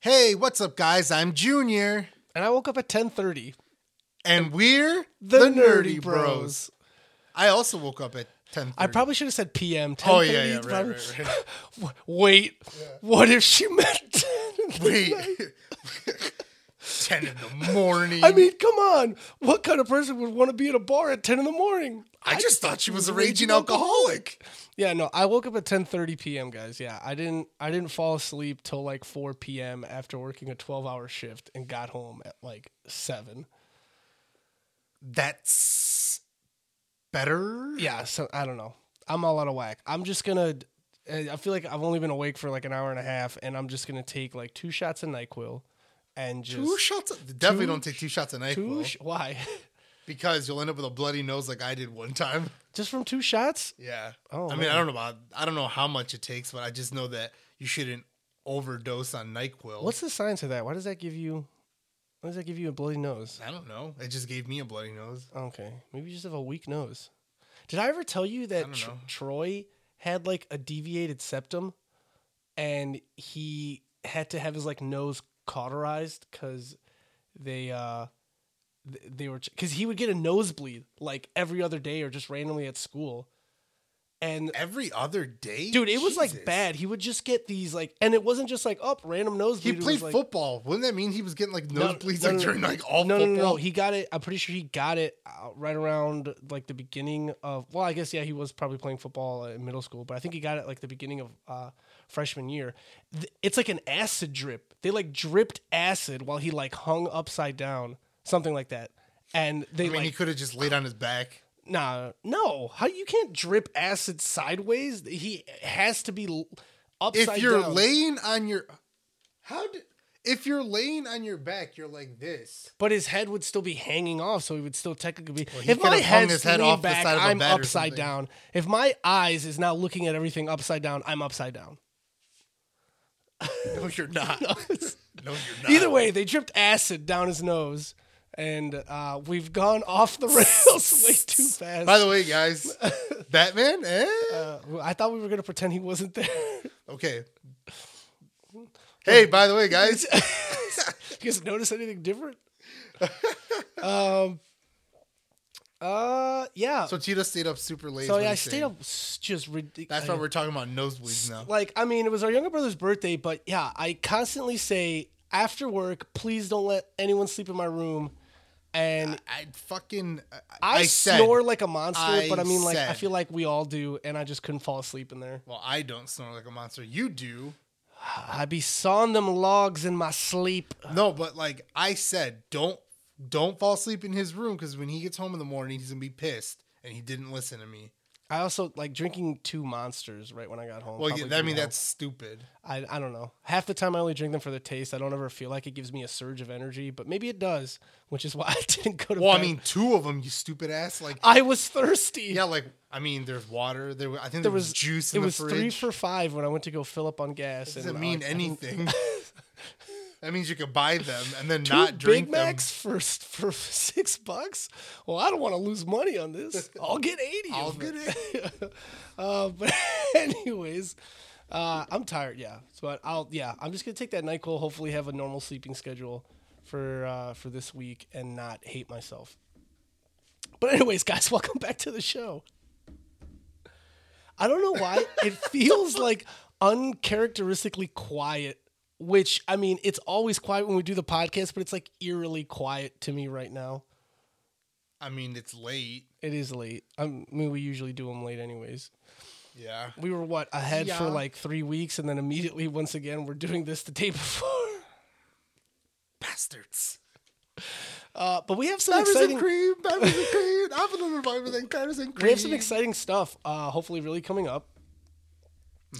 Hey, what's up, guys? I'm Junior, And I woke up at 10:30. and we're The, Nerdy Bros. I also woke up at ten. I probably should have said PM. 10:30 Oh yeah, yeah, right, right, right. Wait, what if she meant 10 Wait? ten in the morning. I mean, come on. What kind of person would want to be at a bar at 10 in the morning? I just thought she was a raging alcoholic. Yeah, no, I woke up at 10:30 p.m., guys. Yeah, I didn't I didn't fall asleep till like 4 p.m. after working a 12-hour shift and got home at like 7. That's better. Yeah, so I don't know. I'm all out of whack. I'm just gonna. I feel like I've only been awake for like an hour and a half, and I'm just gonna take like two shots of Nyquil, and just Two shots. Definitely Two- don't take two shots of two. Nyquil Sh- why? because you'll end up with a bloody nose like I did one time. just from two shots? Yeah. Oh, I mean, I don't know about. I don't know how much it takes, but I just know that you shouldn't overdose on Nyquil. What's the science of that? Why does that give you? Why does that give you a bloody nose? I don't know. It just gave me a bloody nose. Okay, maybe you just have a weak nose. Did I ever tell you that Tr- Troy had like a deviated septum, and he had to have his like nose cauterized because they uh they were because he would get a nosebleed like every other day or just randomly at school, and Every other day, dude, it was like bad. He would just get these like, and it wasn't just like up random He nosebleed. it played like, football. Wouldn't that mean he was getting like nosebleeds no, like no, during like all no, football? No, no, no. He got it. I'm pretty sure he got it right around like the beginning of. Well, I guess yeah, he was probably playing football in middle school, but I think he got it like the beginning of uh, freshman year. It's like an acid drip. They like dripped acid while he like hung upside down, something like that. And they I mean, he could have just laid on his back. nah, no. How you can't drip acid sideways? He has to be upside If you're down. laying on your, how did? If you're laying on your back, you're like this. But his head would still be hanging off, so he would still technically be. he if my head's his head the back, side of a I'm upside down. If my eyes is now looking at everything upside down, I'm upside down. No, you're not. no, you're not. Either way, they dripped acid down his nose, and uh, we've gone off the rails way too fast. By the way, guys, Batman. Eh? uh, I thought we were gonna pretend he wasn't there. okay. Hey, by the way, guys. you guys notice anything different? um. Uh. Yeah. So Tito stayed up super late. So yeah, I stayed up just ridiculous. That's why we're talking about nosebleeds now. like I mean, it was our younger brother's birthday, but yeah, I constantly say after work, please don't let anyone sleep in my room. And I fucking. I, I said- snore like a monster, I but I mean, like I feel like we all do, and I just couldn't fall asleep in there. Well, I don't snore like a monster. You do. I be sawing them logs in my sleep. No, but like I said, don't don't fall asleep in his room because when he gets home in the morning, he's gonna be pissed, and he didn't listen to me. I also like drinking two monsters right when I got home. Well, yeah, I mean that's stupid. I I don't know. Half the time I only drink them for the taste. I don't ever feel like it gives me a surge of energy, but maybe it does, which is why I didn't go to Well, I mean, two of them, you stupid ass. Like, I was thirsty. yeah, like I mean, there's water. There, I think there, there was, was juice It in the was fridge. three for five when I went to go fill up on gas. doesn't and, mean didn't- anything. that means you could buy them and then Two not drink Big Macs for for six bucks. Well, I don't want to lose money on this. I'll get eighty. I'll get it. uh, but anyways, uh, I'm tired. Yeah, so I'll yeah. I'm just gonna take that Nyquil. Hopefully, have a normal sleeping schedule for uh, for this week and not hate myself. But anyways, guys, welcome back to the show. I don't know why it feels like uncharacteristically quiet. Which I mean, it's always quiet when we do the podcast, but it's like eerily quiet to me right now. I mean, it's late. It is late. I'm- mean, we usually do them late, anyways. Yeah. We were what ahead for like three weeks, and then immediately, once again, we're doing this the day before. Bastards. Uh, but we have some Bevers exciting. and cream, bevers and cream, apple and everything, bevers and cream. We have some exciting stuff. Uh, hopefully, really coming up.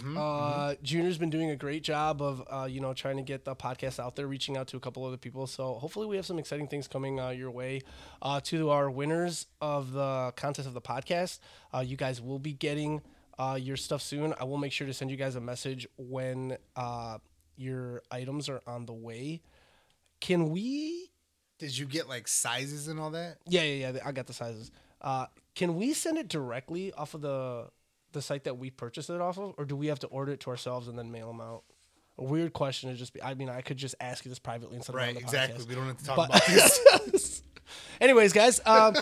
Mm-hmm, uh, Junior's been doing a great job of, uh, you know, trying to get the podcast out there, reaching out to a couple other people. So hopefully, we have some exciting things coming uh, your way. Uh, to our winners of the contest of the podcast, uh, you guys will be getting uh, your stuff soon. I will make sure to send you guys a message when uh, your items are on the way. Can we Did you get like sizes and all that? Yeah, yeah, yeah. I got the sizes. Uh, can we send it directly off of the the site that we purchased it off of, or do we have to order it to ourselves and then mail them out? a weird question to just be. I mean, I could just ask you this privately instead of on Right, the exactly. podcast. We don't have to talk But- about this. Anyways, guys. Um,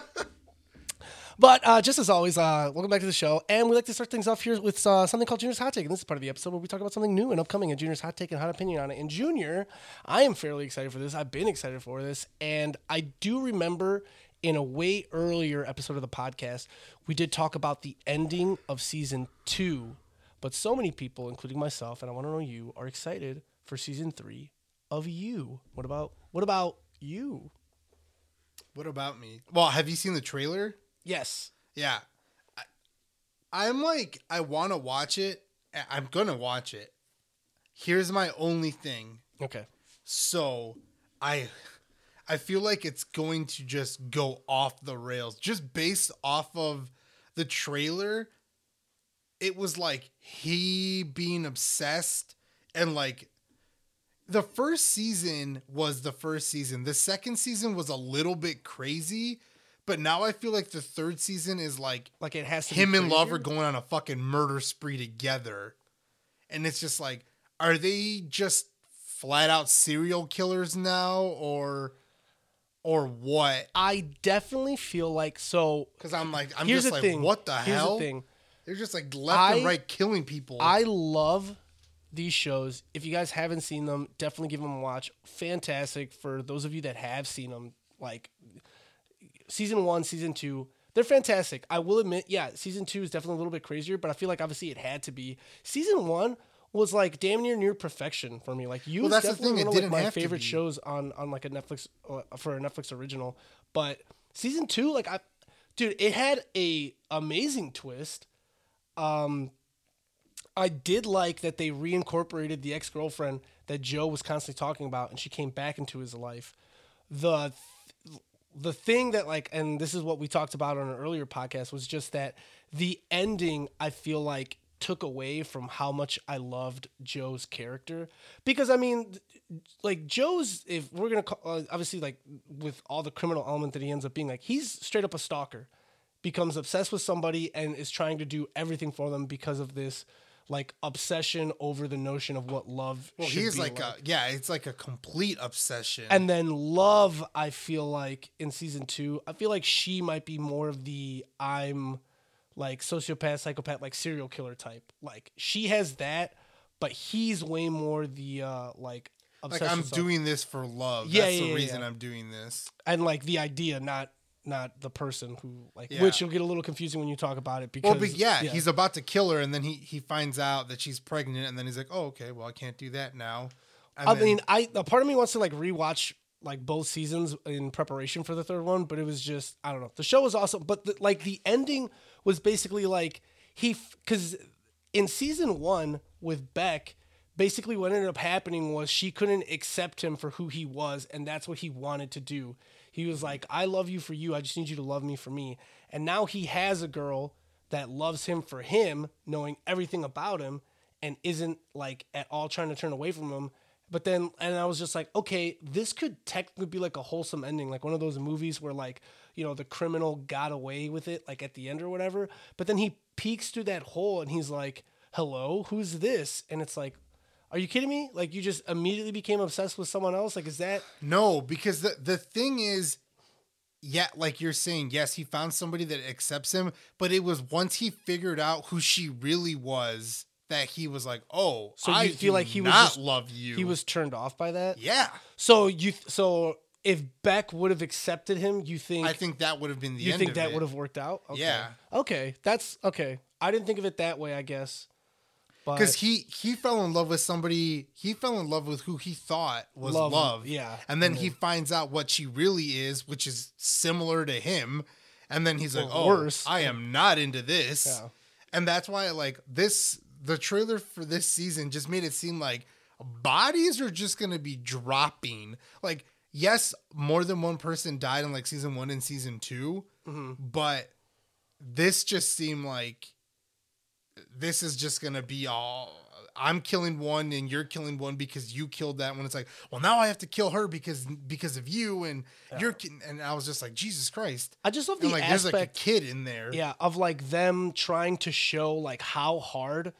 but uh, just as always, uh, welcome back to the show. And we like to start things off here with uh, something called Junior's Hot Take. And this is part of the episode where we talk about something new and upcoming and Junior's Hot Take and hot opinion on it. And Junior, I am fairly excited for this. I've been excited for this. And I do remember in a way earlier episode of the podcast, we did talk about the ending of season two. But so many people, including myself, and I want to know you, are excited for season three of you. What about what about you? what about me? Well, have you seen the trailer? Yes. Yeah. I, I'm like, I want to watch it. I'm going to watch it. Here's my only thing. Okay. So, I I feel like it's going to just go off the rails just based off of the trailer. It was like he being obsessed and like the first season was the first season. The second season was a little bit crazy, but now I feel like the third season is like Like it has him and love are going on a fucking murder spree together. And it's just like, are they just flat out serial killers now or or what? I definitely feel like so. Because I'm like, I'm here's just the like, thing. what the here's hell? the thing. They're just like left I- and right killing people. I love these shows. If you guys haven't seen them, definitely give them a watch. Fantastic for those of you that have seen them. Like season one, season two, they're fantastic. I will admit, yeah, season two is definitely a little bit crazier, but I feel like obviously it had to be. Season one was like damn near near perfection for me. Like you, Well, that's the definitely one of like, my favorite shows on on like a Netflix uh, for a Netflix original. But season two, like I, dude, it had a amazing twist. Um, I did like that they reincorporated the ex girlfriend that Joe was constantly talking about, and she came back into his life. The the thing that like, and this is what we talked about on an earlier podcast, was just that the ending. I feel like took away from how much I loved Joe's character. Because I mean, like Joe's if we're gonna call, uh, obviously like with all the criminal element that he ends up being like he's straight up a stalker. Becomes obsessed with somebody and is trying to do everything for them because of this like obsession over the notion of what love well, he's be like, a yeah, it's like a complete obsession. and then love i feel like in season two i feel like she might be more of the i'm like sociopath psychopath like serial killer type like she has that but he's way more the uh like like I'm doing this for love. Yeah, That's yeah, the yeah, reason yeah. I'm doing this. and like the idea not not the person who like which will get a little confusing when you talk about it because Well, but yeah, he's about to kill her, and then he he finds out that she's pregnant, and then he's like, "Oh, okay, well, I can't do that now." And I then- mean, I a part of me wants to like rewatch like both seasons in preparation for the third one, but it was just I don't know. The show was awesome, but the, like the ending was basically like he because in season one with Beck, basically what ended up happening was she couldn't accept him for who he was, and that's what he wanted to do. He was like, "I love you for you. I just need you to love me for me." And now he has a girl that loves him for him, knowing everything about him, and isn't like at all trying to turn away from him. But then, and I was just like, okay, this could technically be like a wholesome ending, like one of those movies where like, you know, the criminal got away with it, like at the end or whatever. But then he peeks through that hole and he's like, hello, who's this? And it's like, are you kidding me? Like you just immediately became obsessed with someone else? Like, is that No, because the the thing is, yeah, like you're saying, yes, he found somebody that accepts him, but it was once he figured out who she really was that he was like, oh, So I you feel do like he was not just- love you. he was turned off by that? yeah. So you, so if Beck would have accepted him, you think I think that would have been the you think that would have worked out? Okay. Yeah. Okay, that's okay. I didn't think of it that way. I guess. Because he he fell in love with somebody. He fell in love with who he thought was Love, love. yeah. and then And he finds out what she really is, which is similar to him. And then he's like, "Oh, worse. I am not into this." Yeah. And that's why, like this, the trailer for this season just made it seem like bodies are just gonna be dropping. Like, yes, more than one person died in like season one and season 2 Mm-hmm. but this just seemed like this is just gonna be all I'm killing one and you're killing one because you killed that one. It's like, well, now I have to kill her because because of you and you're ki- and I was just like, Jesus Christ. I just love the And like, there's like a aspect, kid in there. yeah, of like them trying to show like how hard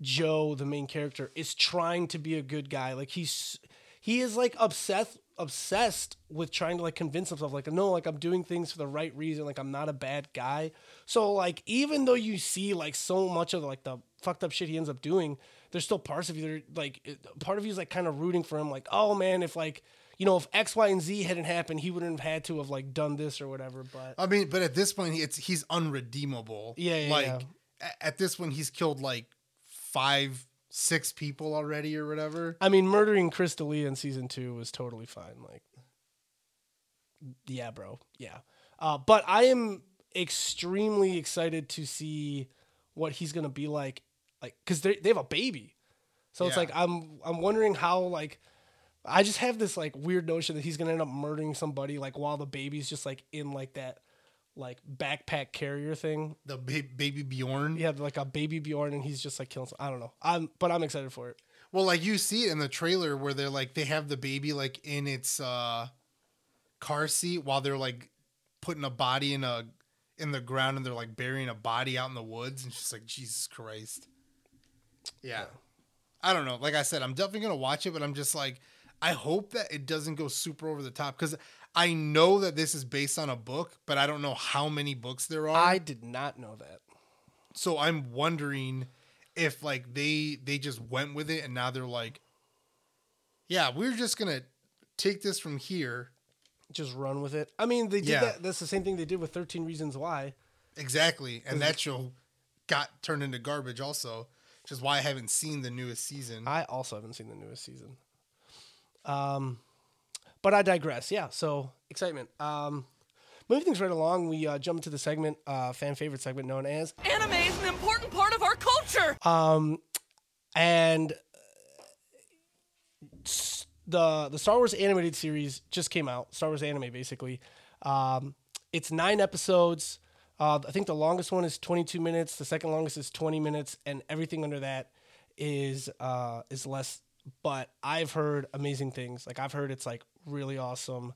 Joe, the main character, is trying to be a good guy. Like he's he is like obsessed obsessed with trying to like convince himself like no like i'm doing things for the right reason like i'm not a bad guy so like even though you see like so much of like the fucked up shit he ends up doing there's still parts of you that are like part of you is like kind of rooting for him like oh man if like you know if x y and z hadn't happened he wouldn't have had to have like done this or whatever but I mean, but at this point, it's he's unredeemable. Yeah, yeah, like yeah. at this point, he's killed like five, six people already or whatever. I mean, murdering Chris D'Elia in season two was totally fine. Like, yeah, bro, yeah. Uh, but I am extremely excited to see what he's gonna be like, like, cause they they have a baby, so it's like I'm I'm wondering how like. I just have this like weird notion that he's gonna end up murdering somebody like while the baby's just like in like that like backpack carrier thing. The ba- baby Bjorn. Yeah, like a baby Bjorn, and he's just like killing. Some, I don't know. I'm, but I'm excited for it. Well, like you see it in the trailer where they're like they have the baby like in its uh car seat while they're like putting a body in a in the ground and they're like burying a body out in the woods and it's just like Jesus Christ. Yeah. I don't know. Like I said, I'm definitely gonna watch it, but I'm just like, I hope that it doesn't go super over the top because I know that this is based on a book, but I don't know how many books there are. I did not know that. so I'm wondering if like they they just went with it and now they're like, yeah, we're just gonna take this from here. just run with it. I mean, they did Yeah. that. That's the same thing they did with Thirteen Reasons Why. Exactly, and that show got turned into garbage also, which is why I haven't seen the newest season. I also haven't seen the newest season. Um, but I digress. Yeah. So excitement. Um, moving things right along, we uh, jump into the segment, uh, fan favorite segment known as, Anime is an important part of our culture. um, and uh, the the Star Wars animated series just came out. Star Wars anime, basically. Um, it's nine episodes. Uh, I think the longest one is 22 minutes. The second longest is 20 minutes, and everything under that is uh, is less. But I've heard amazing things. Like I've heard it's like really awesome.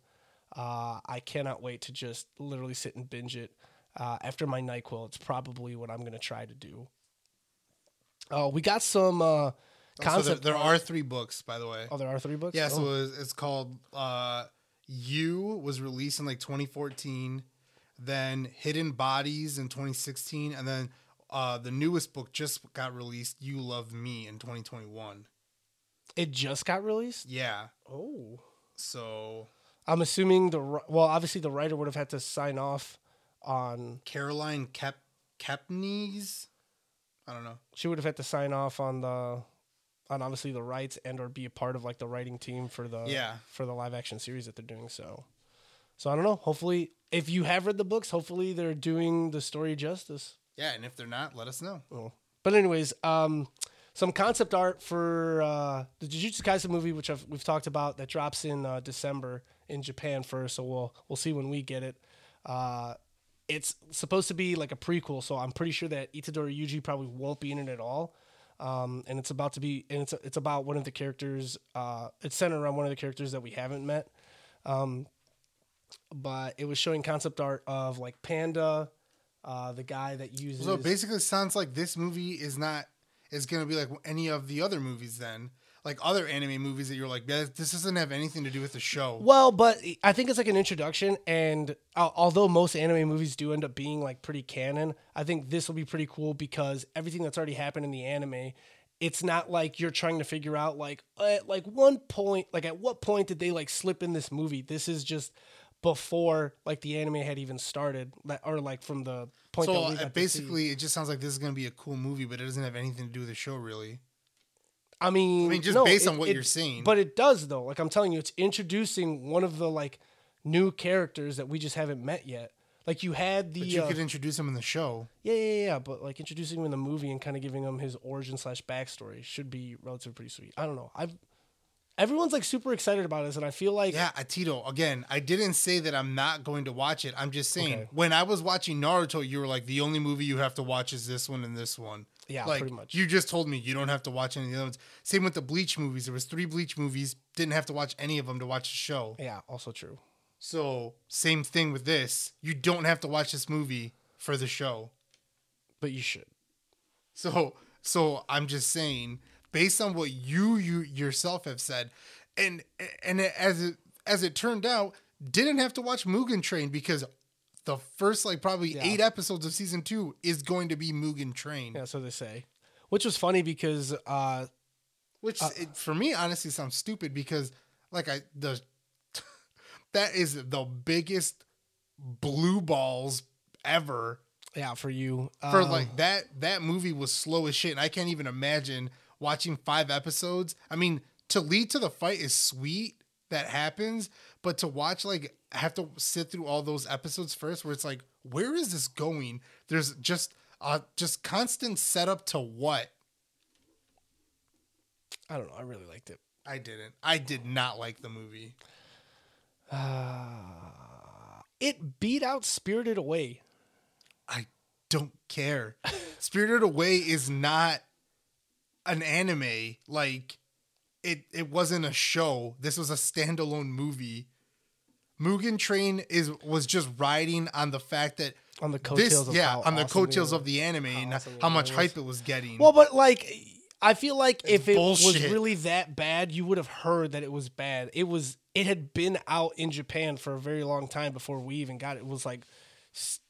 Uh, I cannot wait to just literally sit and binge it. Uh, after my Nyquil, it's probably what I'm gonna try to do. Oh, we got some uh, so there, concept. there are three books, by the way. Oh, there are three books. Yeah, so Oh. it was, it's called uh, "You" was released in like 2014, then "Hidden Bodies" in 2016, and then uh, the newest book just got released, "You Love Me" in 2021. it just got released. Yeah, Oh, so I'm assuming the well, obviously the writer would have had to sign off on. Caroline Kep Kepnes, I don't know. She would have had to sign off on the, on obviously the rights and or be a part of like the writing team for the Yeah. for the live action series that they're doing. So, so I don't know. Hopefully, if you have read the books, hopefully they're doing the story justice. Yeah, and if they're not, let us know. Oh. But anyways, um, some concept art for uh, the Jujutsu Kaisen movie, which I've, we've talked about, that drops in uh, December in Japan first. So we'll we'll see when we get it. Uh, it's supposed to be like a prequel, so I'm pretty sure that Itadori Yuji probably won't be in it at all. Um, and it's about to be, and it's it's about one of the characters. Uh, it's centered around one of the characters that we haven't met. Um, but it was showing concept art of like Panda, uh, the guy that uses. So it basically sounds like this movie is not is going to be like any of the other movies then. Like other anime movies that you're like, this doesn't have anything to do with the show. Well, but I think it's like an introduction, and although most anime movies do end up being like pretty canon, I think this will be pretty cool because everything that's already happened in the anime, it's not like you're trying to figure out like at like one point, like at what point did they like slip in this movie? This is just before like the anime had even started, or like from the point. So that we uh, got to see. basically, it just sounds like this is going to be a cool movie, but it doesn't have anything to do with the show, really. I mean, I mean, just no, based it- on what it- you're seeing. But it does though. Like I'm telling you, it's introducing one of the like new characters that we just haven't met yet. Like you had the But you uh, could introduce him in the show. yeah, yeah, yeah, but like introducing him in the movie and kind of giving him his origin slash backstory should be relatively pretty sweet. I don't know. I've everyone's like super excited about this, and I feel like Yeah, Tito. Again, I didn't say that I'm not going to watch it. I'm just saying Okay. when I was watching Naruto, you were like, the only movie you have to watch is this one and this one. Yeah, like, pretty much. You just told me you don't have to watch any of the other ones. Same with the Bleach movies. There was three Bleach movies. Didn't have to watch any of them to watch the show. yeah, also true. So same thing with this. You don't have to watch this movie for the show. But you should. So So I'm just saying, based on what you you yourself have said, and and as it as it turned out, didn't have to watch Mugen Train because the first like probably Yeah. eight episodes of season two is going to be Mugen Train, Yeah, so they say. Which was funny because uh which it, for me honestly sounds stupid because like I the that is the biggest blue balls ever yeah, for you. for um, like that that movie was slow as shit and i can't even imagine watching five episodes. I mean to lead to the fight is sweet that happens but to watch like have to sit through all those episodes first where it's like where is this going? There's just uh just constant setup to what? I don't know, I really liked it. i didn't. I did not like the movie. Uh, It beat out Spirited Away. i don't care. Spirited away is not an anime like it it wasn't a show. This was a standalone movie. Mugen Train is was just riding on the fact that On the this coattails of yeah how on the awesome coattails of the anime and awesome how much hype it was getting. Well, but like, I feel like if it was really that bad, you would have heard that it was bad. It was. It had been out in Japan for a very long time before we even got it. It was like, s-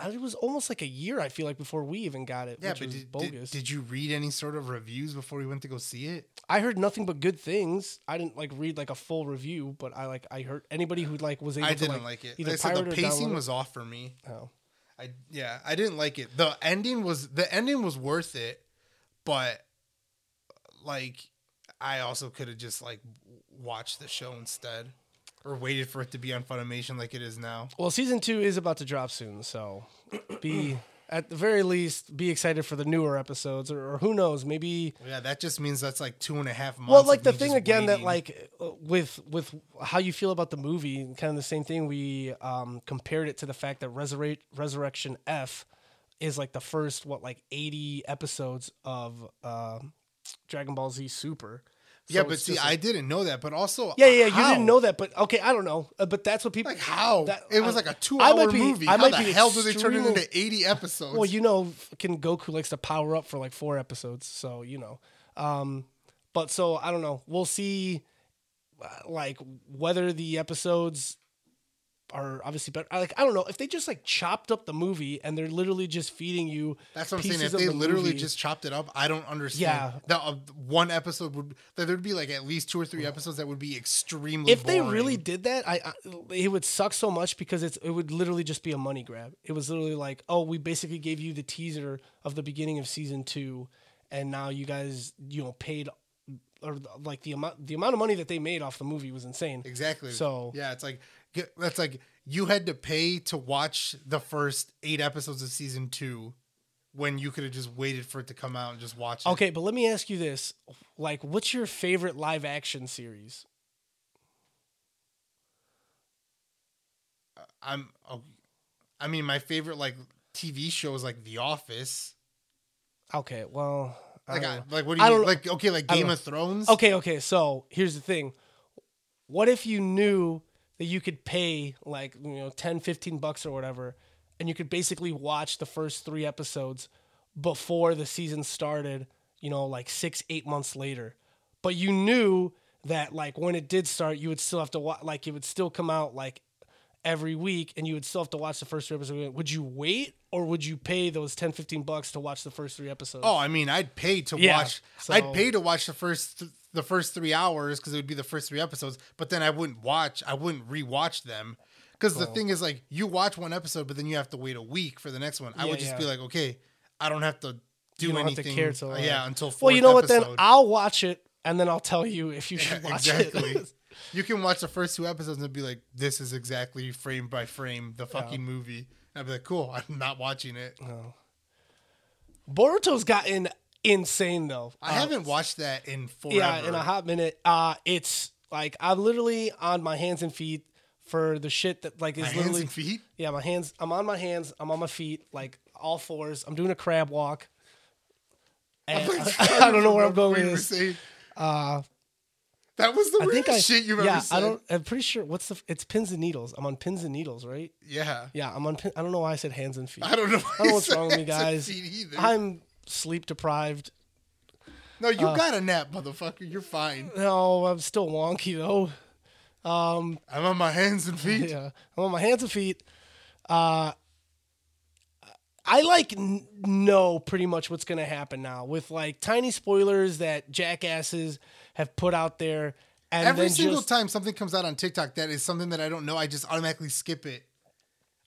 it was almost like a year. I feel like before we even got it. yeah, which but was did, bogus. did, did you read any sort of reviews before we went to go see it? I heard nothing but good things. I didn't like read like a full review, but I like I heard anybody who like was able I to didn't like, like, it. either Like I said the pacing was off for me. Oh. I yeah, I didn't like it. The ending was the ending was worth it, but like I also could have just like watched the show instead or waited for it to be on Funimation like it is now. Well, season two is about to drop soon, so be at the very least be excited for the newer episodes, or, or who knows, maybe. Yeah, that just means that's like two and a half months. Well, like the thing again that like uh, with with how you feel about the movie, kind of the same thing. We um, compared it to the fact that Resurrect Resurrection F is like the first what like eighty episodes of um Dragon Ball Z Super. Yeah, but see, just I didn't know that. But also, Yeah, yeah, you didn't know that, but okay, I don't know, uh, but that's what people Like how? that- it was I- like a two-hour movie. I how might the be hell do they turn it into eighty episodes? Well, you know, fucking Goku likes to power up for like four episodes, so you know. Um, but so I don't know. We'll see, uh, like whether the episodes are obviously better. I, Like I don't know if they just like chopped up the movie and they're literally just feeding you. That's what I'm saying. If they the literally movie. just chopped it up, I don't understand. Yeah. that uh, one episode would that there'd be like at least two or three episodes that would be extremely. if they really did that, I, I it would suck so much because it's it would literally just be a money grab. It was literally like, oh, we basically gave you the teaser of the beginning of season two, and now you guys you know paid or like the amount the amount of money that they made off the movie was insane. exactly. So- yeah, it's like that's like you had to pay to watch the first eight episodes of season two, when you could have just waited for it to come out and just watch it. Okay, but let me ask you this: like, what's your favorite live action series? I'm. oh, I mean, my favorite like TV show is like The Office. Okay, well, I Like, don't I, like what do you I like? Okay, like Game of Thrones. Okay, okay. So here's the thing. What if you knew that you could pay like, you know, 10, 15 bucks or whatever, and you could basically watch the first three episodes before the season started, you know, like six, eight months later. But you knew that like when it did start, you would still have to watch, like it would still come out like every week and you would still have to watch the first three episodes. Would you wait or would you pay those 10, 15 bucks to watch the first three episodes? Oh, I mean, I'd pay to Yeah, watch. so- I'd pay to watch the first th- the first three hours because it would be the first three episodes. But then I wouldn't watch. I wouldn't rewatch them because the thing is, like, you watch one episode, but then you have to wait a week for the next one. I Yeah, would just yeah. be like, okay, I don't have to do you don't anything. have to uh, yeah, until well you know what then i'll watch it and then i'll tell you if you should watch exactly. it you can watch the first two episodes and be like, this is exactly frame by frame the fucking movie. And I'd be like, cool, I'm not watching it. No. boruto's gotten insane though I Uh, haven't watched that in forever. yeah in a hot minute uh it's like i'm literally on my hands and feet for the shit that like is My hands literally and feet. yeah my hands i'm on my hands i'm on my feet like all fours i'm doing a crab walk and I don't know where I'm going with this. saying. that was the I think weirdest I shit you've yeah ever said. I don't I'm pretty sure what's the it's pins and needles I'm on pins and needles right Yeah. yeah I'm on pin, I don't know why I said hands and feet I don't know. I don't know what's wrong with me, guys. I'm sleep deprived. No, you got a nap, motherfucker. You're fine. No, I'm still wonky though. I'm on my hands and feet. Yeah, I'm on my hands and feet. Uh, I like n- know pretty much what's gonna happen now with like tiny spoilers that jackasses have put out there, and Every single just, time something comes out on TikTok that is something that I don't know, I just automatically skip it.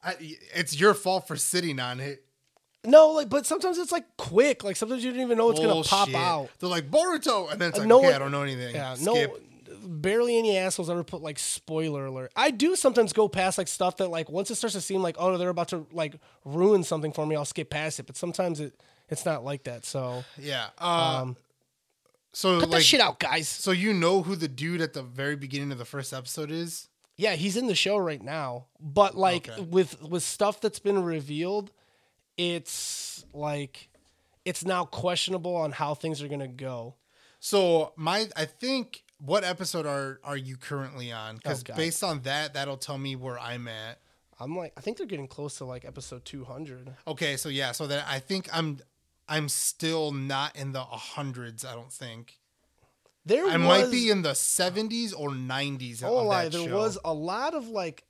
I, it's your fault for sitting on it. No, like, but sometimes it's like quick. Like sometimes you don't even know it's gonna pop Bullshit. out. They're like Boruto, and then it's like, no okay, one- I don't know anything. Yeah, Skip. no, barely any assholes ever put like spoiler alert. I do sometimes go past like stuff that like once it starts to seem like oh they're about to like ruin something for me, I'll skip past it. But sometimes it it's not like that. So Yeah. Uh, um, so cut like, that shit out, guys. so you know who the dude at the very beginning of the first episode is? Yeah, he's in the show right now. But like Okay. with with stuff that's been revealed, it's like it's now questionable on how things are gonna go. So my, I think, what episode are are you currently on? Because Oh, based on that, that'll tell me where I'm at. I'm like I think they're getting close to like episode two hundred. Okay, so yeah, so that I think I'm, I'm still not in the hundreds. I don't think There I was, might be in the 70s or 90s. I won't lie, there show. was a lot of like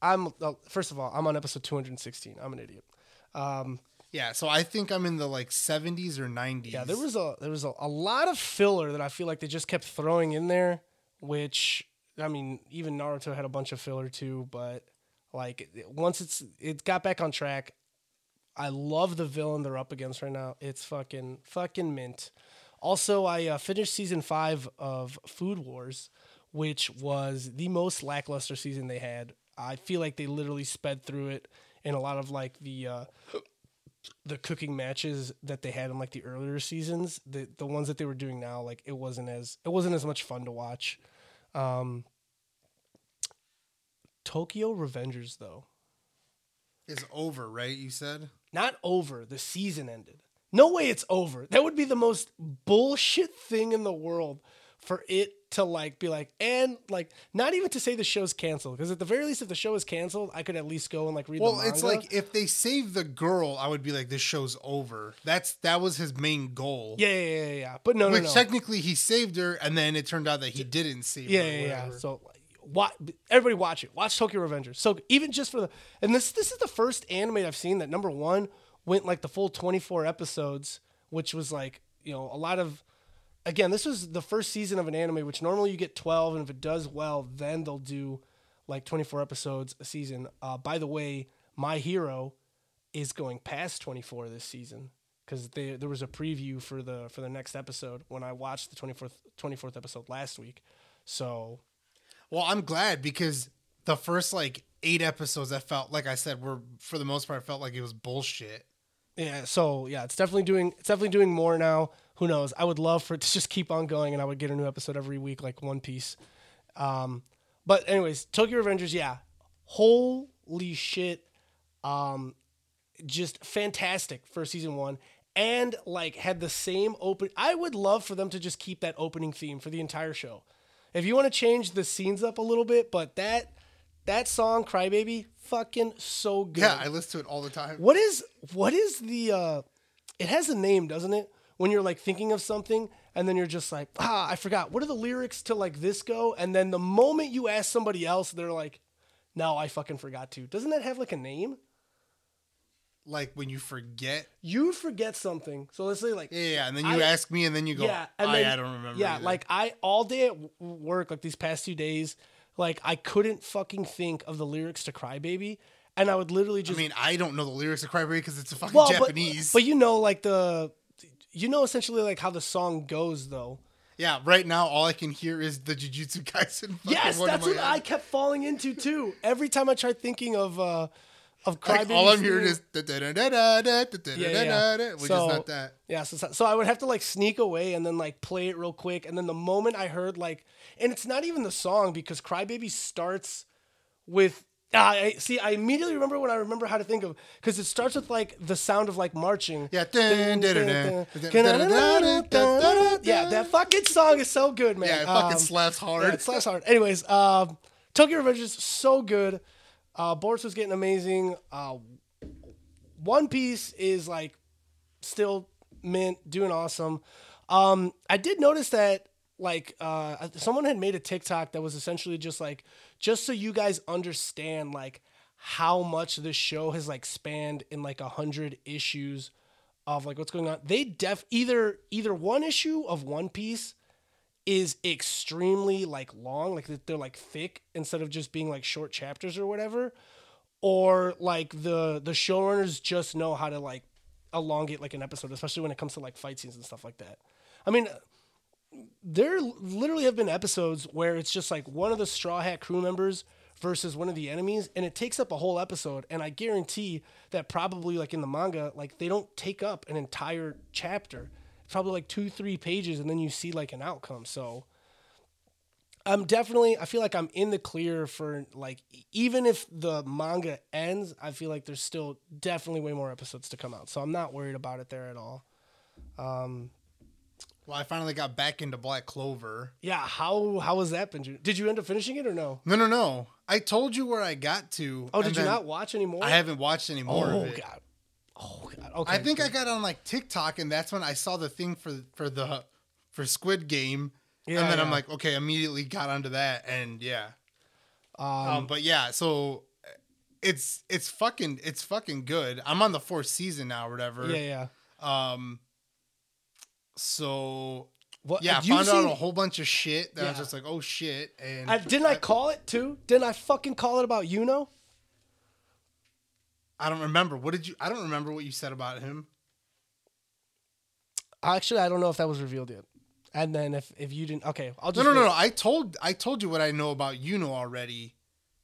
I'm uh, first of all, I'm on episode 216. I'm an idiot. Um, Yeah, so I think I'm in the like 70s or 90s. yeah, there was a there was a, a lot of filler that I feel like they just kept throwing in there, which I mean, even Naruto had a bunch of filler too, but like once it's it got back on track, I love the villain they're up against right now. It's fucking fucking mint. Also, I uh, finished season five of Food Wars, which was the most lackluster season they had. I feel like they literally sped through it in a lot of like the uh, the cooking matches that they had in like the earlier seasons. The the ones that they were doing now, like it wasn't as it wasn't as much fun to watch. Um, Tokyo Revengers though. is over, right? You said? not over. The season ended. No way it's over. That would be the most bullshit thing in the world for it to like be like and like not even to say the show's canceled because at the very least if the show is canceled I could at least go and like read Well, the manga. Well it's like if they save the girl, I would be like, this show's over. That's that was his main goal. yeah yeah yeah yeah but no no Which no technically he saved her, and then it turned out that he didn't save yeah her. yeah yeah whatever. so like, wa everybody watch it watch Tokyo Revengers so even just for the and this this is the first anime I've seen that number one went like the full 24 episodes which was like you know a lot of again, this was the first season of an anime, which normally you get 12, and if it does well, then they'll do like 24 episodes a season. Uh, by the way, My Hero is going past 24 this season because there was a preview for the for the next episode when I watched the 24th 24th episode last week. So Well, I'm glad because the first like eight episodes, I felt like I said were for the most part felt like it was bullshit. yeah, so yeah, it's definitely doing it's definitely doing more now. Who knows? I would love for it to just keep on going, and I would get a new episode every week, like One Piece. Um, but anyways, Tokyo Revengers, yeah, holy shit, um, just fantastic for season one, and like had the same open. I would love for them to just keep that opening theme for the entire show. If you want to change the scenes up a little bit, but that that song "Crybaby" fucking so good. Yeah, I listen to it all the time. What is what is the uh it has a name, doesn't it? When you're like thinking of something and then you're just like, ah, I forgot. What are the lyrics to like this go? And then the moment you ask somebody else, they're like, no, I fucking forgot to. Doesn't that have like a name? Like when you forget. You forget something. So let's say like Yeah, yeah, and then you I- ask me, and then you go, yeah, and I, then, I don't remember. Yeah, either." like I all day at work, like these past two days, like I couldn't fucking think of the lyrics to Crybaby. And I would literally just. I mean, I don't know the lyrics of Crybaby because it's a fucking well, Japanese. But, but you know, like the, you know, essentially like how the song goes, though. yeah, right now all I can hear is the Jujutsu Kaisen. Yes, that's what I kept falling into too. Every time I tried thinking of uh of Like Crybaby, all I'm hearing is da da da da da da da da da, which So- is not that. Yeah, so, so I would have to like sneak away and then like play it real quick, and then the moment I heard like, and it's not even the song because Crybaby starts with. Ah, I see. I immediately remember when I remember how to think of because it starts with like the sound of like marching. Yeah. Yeah, that fucking song is so good, man. Yeah, it fucking Um, slaps hard. Yeah, it slaps hard. Anyways, um, Tokyo Revengers is so good. Uh, Boris was getting amazing. Uh, One Piece is like still mint, doing awesome. Um, I did notice that like uh, someone had made a TikTok that was essentially just like just so you guys understand like how much this show has like spanned in like a hundred issues of like what's going on. They def either either one issue of One Piece is extremely like long, like they're like thick instead of just being like short chapters or whatever, or like the the showrunners just know how to like elongate like an episode, especially when it comes to like fight scenes and stuff like that. I mean, there literally have been episodes where it's just like one of the Straw Hat crew members versus one of the enemies, and it takes up a whole episode. And I guarantee that probably like in the manga, like they don't take up an entire chapter. It's probably like two, three pages, and then you see like an outcome. So I'm definitely I feel like I'm in the clear for like even if the manga ends, I feel like there's still definitely way more episodes to come out. So I'm not worried about it there at all. Um, Well, I finally got back into Black Clover. Yeah, how how was that, Benjamin? Did you end up finishing it or no? No, no, no. I told you where I got to. Oh, did you not watch anymore? I haven't watched any more Oh of it. god. Oh god. Okay. I think I got on like TikTok, and that's when I saw the thing for for the for Squid Game, Yeah, and then I'm like, okay, immediately got onto that, and yeah. Um, Um, but yeah, so it's it's fucking it's fucking good. I'm on the fourth season now, or whatever. yeah, yeah. Um. So What? yeah, I you've found seen- out a whole bunch of shit that I was just like, oh shit, and I, didn't I call it too? Didn't I fucking call it about Yuno? I don't remember. What did you? I don't remember what you said about him. Actually, I don't know if that was revealed yet. And then if if you didn't, okay, I'll just no, no, wait. no. I told I told you what I know about Yuno already.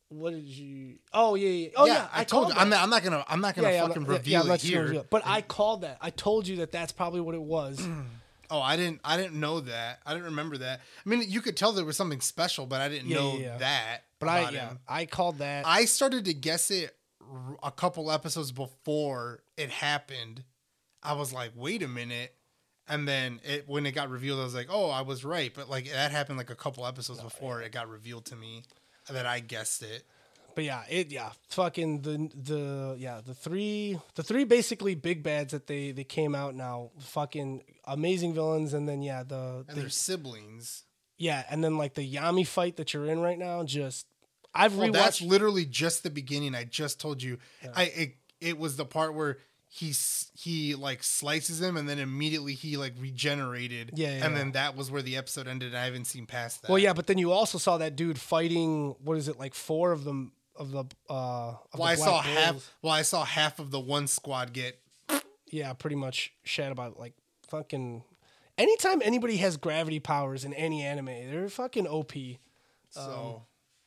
What did you? Oh yeah, yeah. Oh yeah, I, told called you. I'm not, I'm not gonna. I'm not gonna yeah, yeah, fucking not- yeah, reveal yeah, it here. reveal it. But I called that. I told you that that's probably what it was. Oh, I didn't. I didn't know that. I didn't remember that. I mean, you could tell there was something special, but I didn't Yeah, know yeah, yeah. that. But I about yeah, him. I called that. I started to guess it r- a couple episodes before it happened. I was like, wait a minute. And then it when it got revealed, I was like, oh, I was right. But like that happened like a couple episodes oh, before it got revealed to me that I guessed it. But yeah, it yeah, fucking the the yeah the three the three basically big bads that they they came out now, fucking amazing villains, and then yeah the, And the they're siblings. yeah, and then like the Yami fight that you're in right now, just I've Well, rewatched. that's literally just the beginning. I just told you. I it, it was the part where he he like slices him and then immediately he like regenerated. Yeah, yeah, and yeah. then that was where the episode ended. I haven't seen past that. well, yeah, but then you also saw that dude fighting. What is it like four of them of the uh? Of Well, the I saw Black half. Well, I saw half of the one squad get. Yeah, pretty much shat about like fucking. Anytime anybody has gravity powers in any anime, they're fucking OP. So,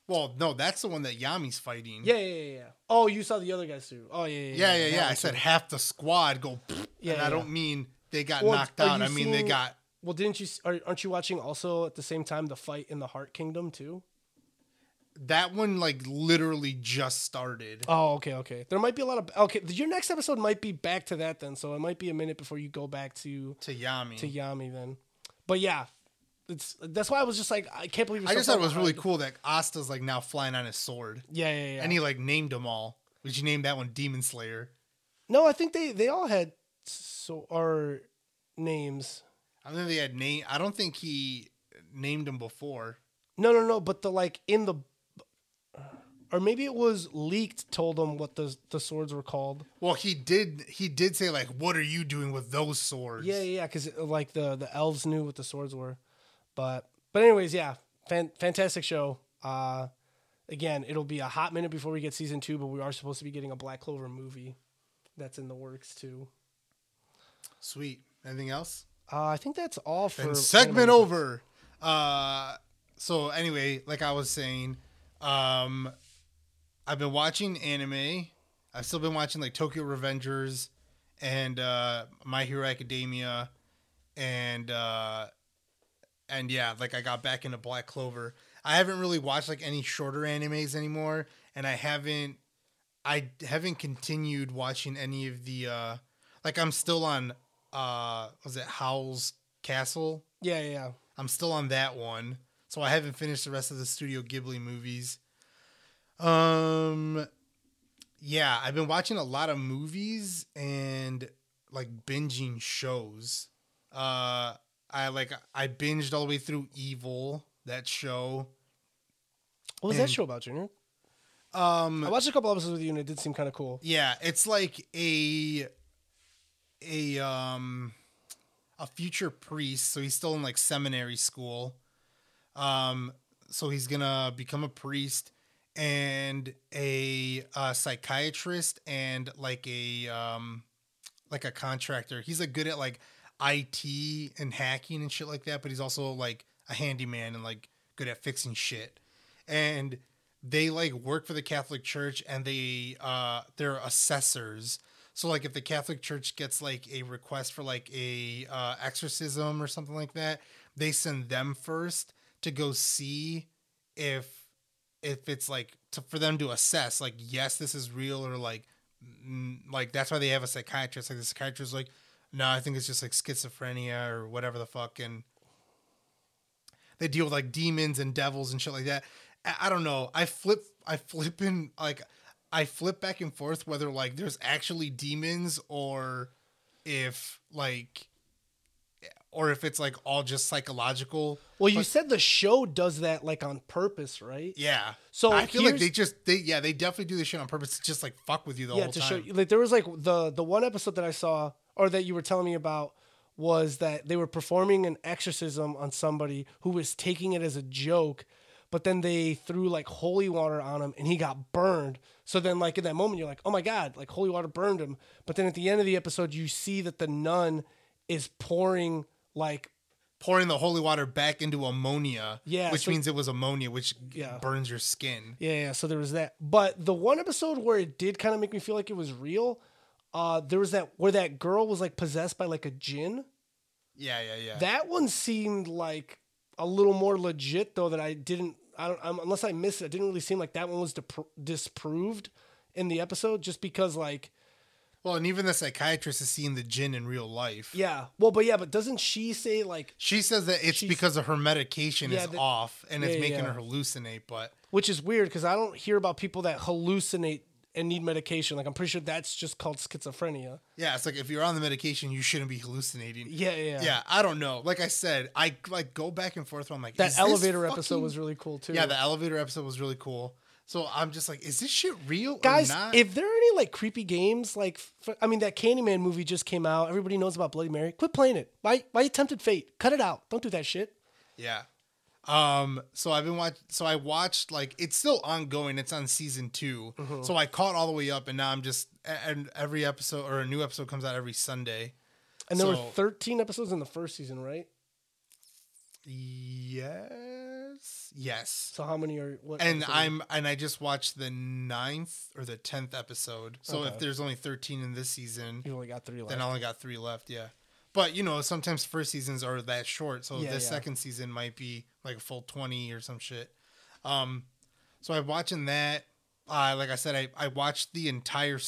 well, no, that's the one that Yami's fighting. Yeah, yeah, yeah, yeah. Oh, you saw the other guys too. Oh, yeah, yeah, yeah, yeah, that yeah. I said half the squad go. Yeah, and yeah, I don't yeah. mean they got Well, knocked out. I mean they got. Well, didn't you? Are, aren't you watching also at the same time the fight in the Heart Kingdom too? That one like literally just started. Oh, okay, okay. There might be a lot of okay. Your next episode might be back to that then, so it might be a minute before you go back to To Yami. to Yami then. But yeah, it's that's why I was just like I can't believe. I just thought it was really cool that Asta's like now flying on his sword. Yeah, yeah, yeah. And he like named them all. Would you name that one Demon Slayer? no, I think they they all had so or names. I don't think they had name. I don't think he named them before. No, no, no. But the like in the, or maybe it was leaked. Told them what the the swords were called. Well, he did. He did say like, "What are you doing with those swords?" Yeah, yeah, because like the the elves knew what the swords were, but but anyways, yeah, fan, fantastic show. Uh, again, it'll be a hot minute before we get season two, but we are supposed to be getting a Black Clover movie that's in the works too. Sweet. Anything else? Uh, I think that's all for And segment over. Uh, so anyway, like I was saying, um, I've been watching anime. I've still been watching like Tokyo Revengers and uh, My Hero Academia, and uh, and yeah, like I got back into Black Clover. I haven't really watched like any shorter animes anymore, and I haven't I haven't continued watching any of the uh like I'm still on uh was it Howl's Castle? Yeah, yeah, yeah. I'm still on that one. So I haven't finished the rest of the Studio Ghibli movies. Um yeah, I've been watching a lot of movies and like binging shows. Uh I like I binged all the way through Evil, that show. What was that show about, Junior? Um I watched a couple episodes with you, and it did seem kind of cool. Yeah, it's like a a um a future priest, so he's still in like seminary school. Um so he's to become a priest and a uh, psychiatrist and like a um like a contractor. He's like good at like IT and hacking and shit like that, but he's also like a handyman and like good at fixing shit. And they like work for the Catholic Church and they uh they're assessors. So like if the Catholic Church gets like a request for like a uh exorcism or something like that, they send them first to go see if if it's like to, for them to assess like yes this is real or like like that's why they have a psychiatrist. Like the psychiatrist is like no i think it's just like schizophrenia or whatever the fuck and they deal with like demons and devils and shit like that. I, I don't know. I flip i flip in like i flip back and forth whether like there's actually demons or if like or if it's like all just psychological Well, you But- said the show does that like on purpose, right? yeah. So I feel like they just they yeah they definitely do this shit on purpose to just like fuck with you the whole time. yeah, whole to time. show you, like there was like the the one episode that I saw or that you were telling me about was that they were performing an exorcism on somebody who was taking it as a joke, but then they threw like holy water on him and he got burned. So then like in that moment you're like, "Oh my god, like holy water burned him." But then at the end of the episode you see that the nun is pouring like Pouring the holy water back into ammonia, Yeah, which so- means it was ammonia, which Yeah. burns your skin. Yeah, yeah. So there was that. But the one episode where it did kind of make me feel like it was real, uh, there was that where that girl was like possessed by like a jinn. Yeah, yeah, yeah. That one seemed like a little more legit though. That I didn't. I don't. Um, unless I missed it, it didn't really seem like that one was disproved in the episode, just because like well, and even the psychiatrist is seeing the jinn in real life. yeah. Well, but yeah, but doesn't she say like She says that it's She's- because of her medication Yeah, is the- off and it's Yeah, making yeah. her hallucinate, but which is weird because I don't hear about people that hallucinate and need medication. Like I'm pretty sure that's just called schizophrenia. yeah, it's like if you're on the medication, you shouldn't be hallucinating. Yeah, yeah. yeah. Yeah, I don't know. Like I said, I like go back and forth. Where I'm like, That is this elevator episode fucking- was really cool too. Yeah, the elevator episode was really cool. So I'm just like, is this shit real guys or not? if there are any like creepy games like f- i mean that candyman movie just came out everybody knows about bloody mary quit playing it why why you tempted fate cut it out don't do that shit Yeah. Um. So I've been watch. So I watched like it's still ongoing. It's on season 2 Mm-hmm. So I caught all the way up, and now I'm just and every episode or a new episode comes out every Sunday. and there were 13 episodes in the first season right Yes. Yes. so how many are what And? I'm and I just watched the ninth or the tenth episode. So Okay. if there's only thirteen in this season, you only got three left then I only got three left. Yeah. But you know, sometimes first seasons are that short, so Yeah, this yeah. second season might be like a full twenty or some shit. Um, so I'm watching that. Uh, like I said, I I watched the entire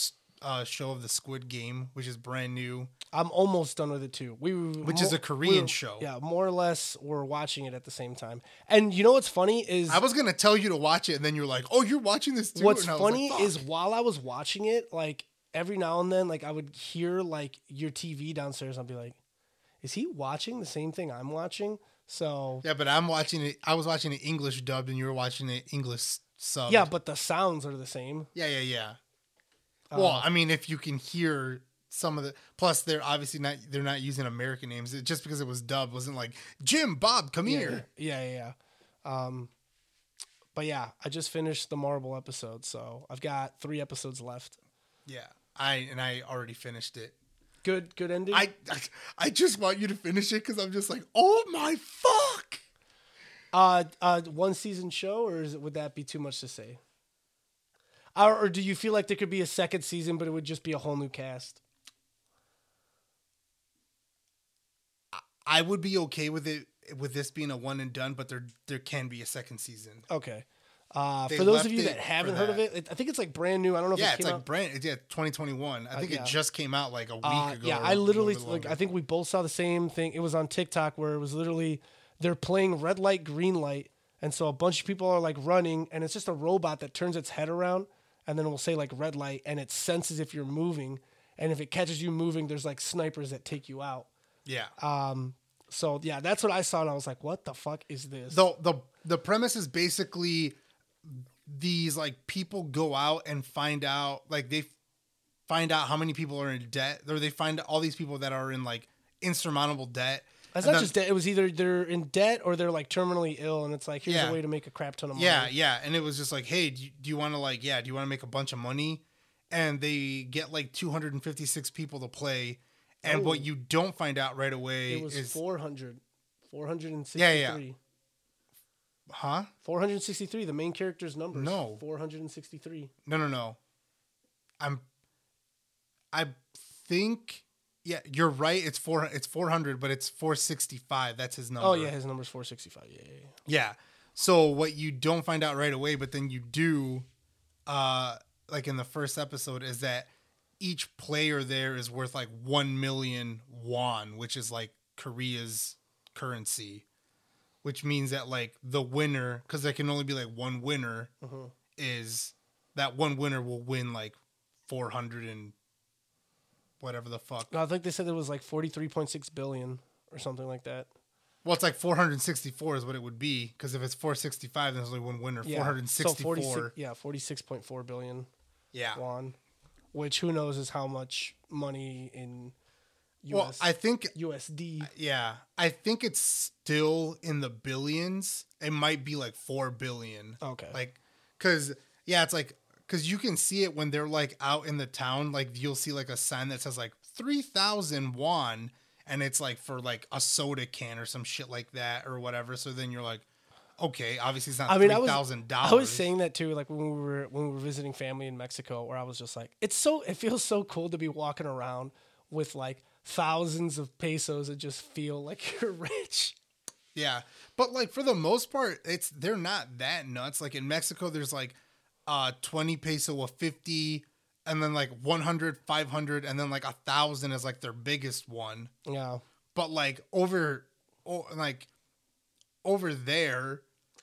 uh, show of the Squid Game, which is brand new. I'm almost done with it too we Which is a Korean show. yeah more or less we're watching it at the same time and you know what's funny is I was gonna tell you to watch it, and then you're like, "Oh, you're watching this too." What's And I like, funny is while I was watching it, like every now and then, like I would hear like your TV downstairs. I'd be like, "Is he watching the same thing I'm watching?" So yeah, but I'm watching it. I was watching it English dubbed, and you were watching it English sub. yeah, but the sounds are the same. yeah, yeah, yeah. Uh, Well, I mean, if you can hear some of the plus, they're obviously not they're not using American names. It, just because it was dubbed wasn't like Jim, Bob, come yeah, here. yeah, yeah, yeah. Um, but yeah, I just finished the Marble episode, so I've got three episodes left. Yeah, I and I already finished it. Good, good ending. I I, I just want you to finish it because I'm just like, oh my fuck. Uh, uh, one season show, or is it, would that be too much to say? Or, or do you feel like there could be a second season, but it would just be a whole new cast? I would be okay with it with this being a one and done, but there there can be a second season. Okay. Uh, for those of you that haven't heard of it, it, I think it's like brand new. I don't know if Yeah, it it's like out. brand. Yeah, 2021. I think yeah. it just came out like a week Uh, ago. yeah, I literally like. I think we both saw the same thing. It was on TikTok where it was literally they're playing red light, green light, and so a bunch of people are like running, and it's just a robot that turns its head around, and then it will say like red light, and it senses if you're moving, and if it catches you moving, there's like snipers that take you out. Yeah. Um, So yeah, that's what I saw, and I was like, "What the fuck is this?" the the the premise is basically these like people go out and find out like they find out how many people are in debt or they find all these people that are in like insurmountable debt It's not just debt. It was either they're in debt or they're like terminally ill, and it's like here's Yeah. a way to make a crap ton of money. yeah yeah and it was just like hey do you, do you want to like yeah do you want to make a bunch of money and they get like 256 people to play and what Oh. you don't find out right away it was is 400, 463. Yeah, yeah. huh 463. The main character's numbers. No. 463. No, no, no. I'm. I think. Yeah, you're right. It's four. It's four hundred, but it's four sixty five. That's his number. Oh yeah, his number's 465. Yeah, yeah, yeah. Yeah. So what you don't find out right away, but then you do, uh, like in the first episode, is that each player there is worth like one million won, which is like Korea's currency, which means that like the winner, because there can only be like one winner, Mhm. is that one winner will win like four hundred and whatever the fuck. No, I think they said it was like 43.6 billion or something like that. Well, it's like 464 is what it would be because if it's 465, then there's only one winner. Yeah. 464. So 46, yeah, 46.4 billion yeah. won, which who knows is how much money in US, Well, I think USD. yeah, I think it's still in the billions. It might be like 4 billion. Okay. Like cuz yeah, it's like cuz you can see it when they're like out in the town like you'll see like a sign that says like 3000 won and it's like for like a soda can or some shit like that or whatever. So then you're like okay, obviously it's not I mean, I was $3,000. I was saying that too, like when we were when we were visiting family in Mexico, where I was just like, it's so it feels so cool to be walking around with like thousands of pesos and just feel like you're rich. Yeah. But like for the most part, it's they're not that nuts. Like in Mexico, there's like uh 20 peso a 50 and then like 100, 500 and then like a thousand is like their biggest one. Yeah. But like over oh, like over there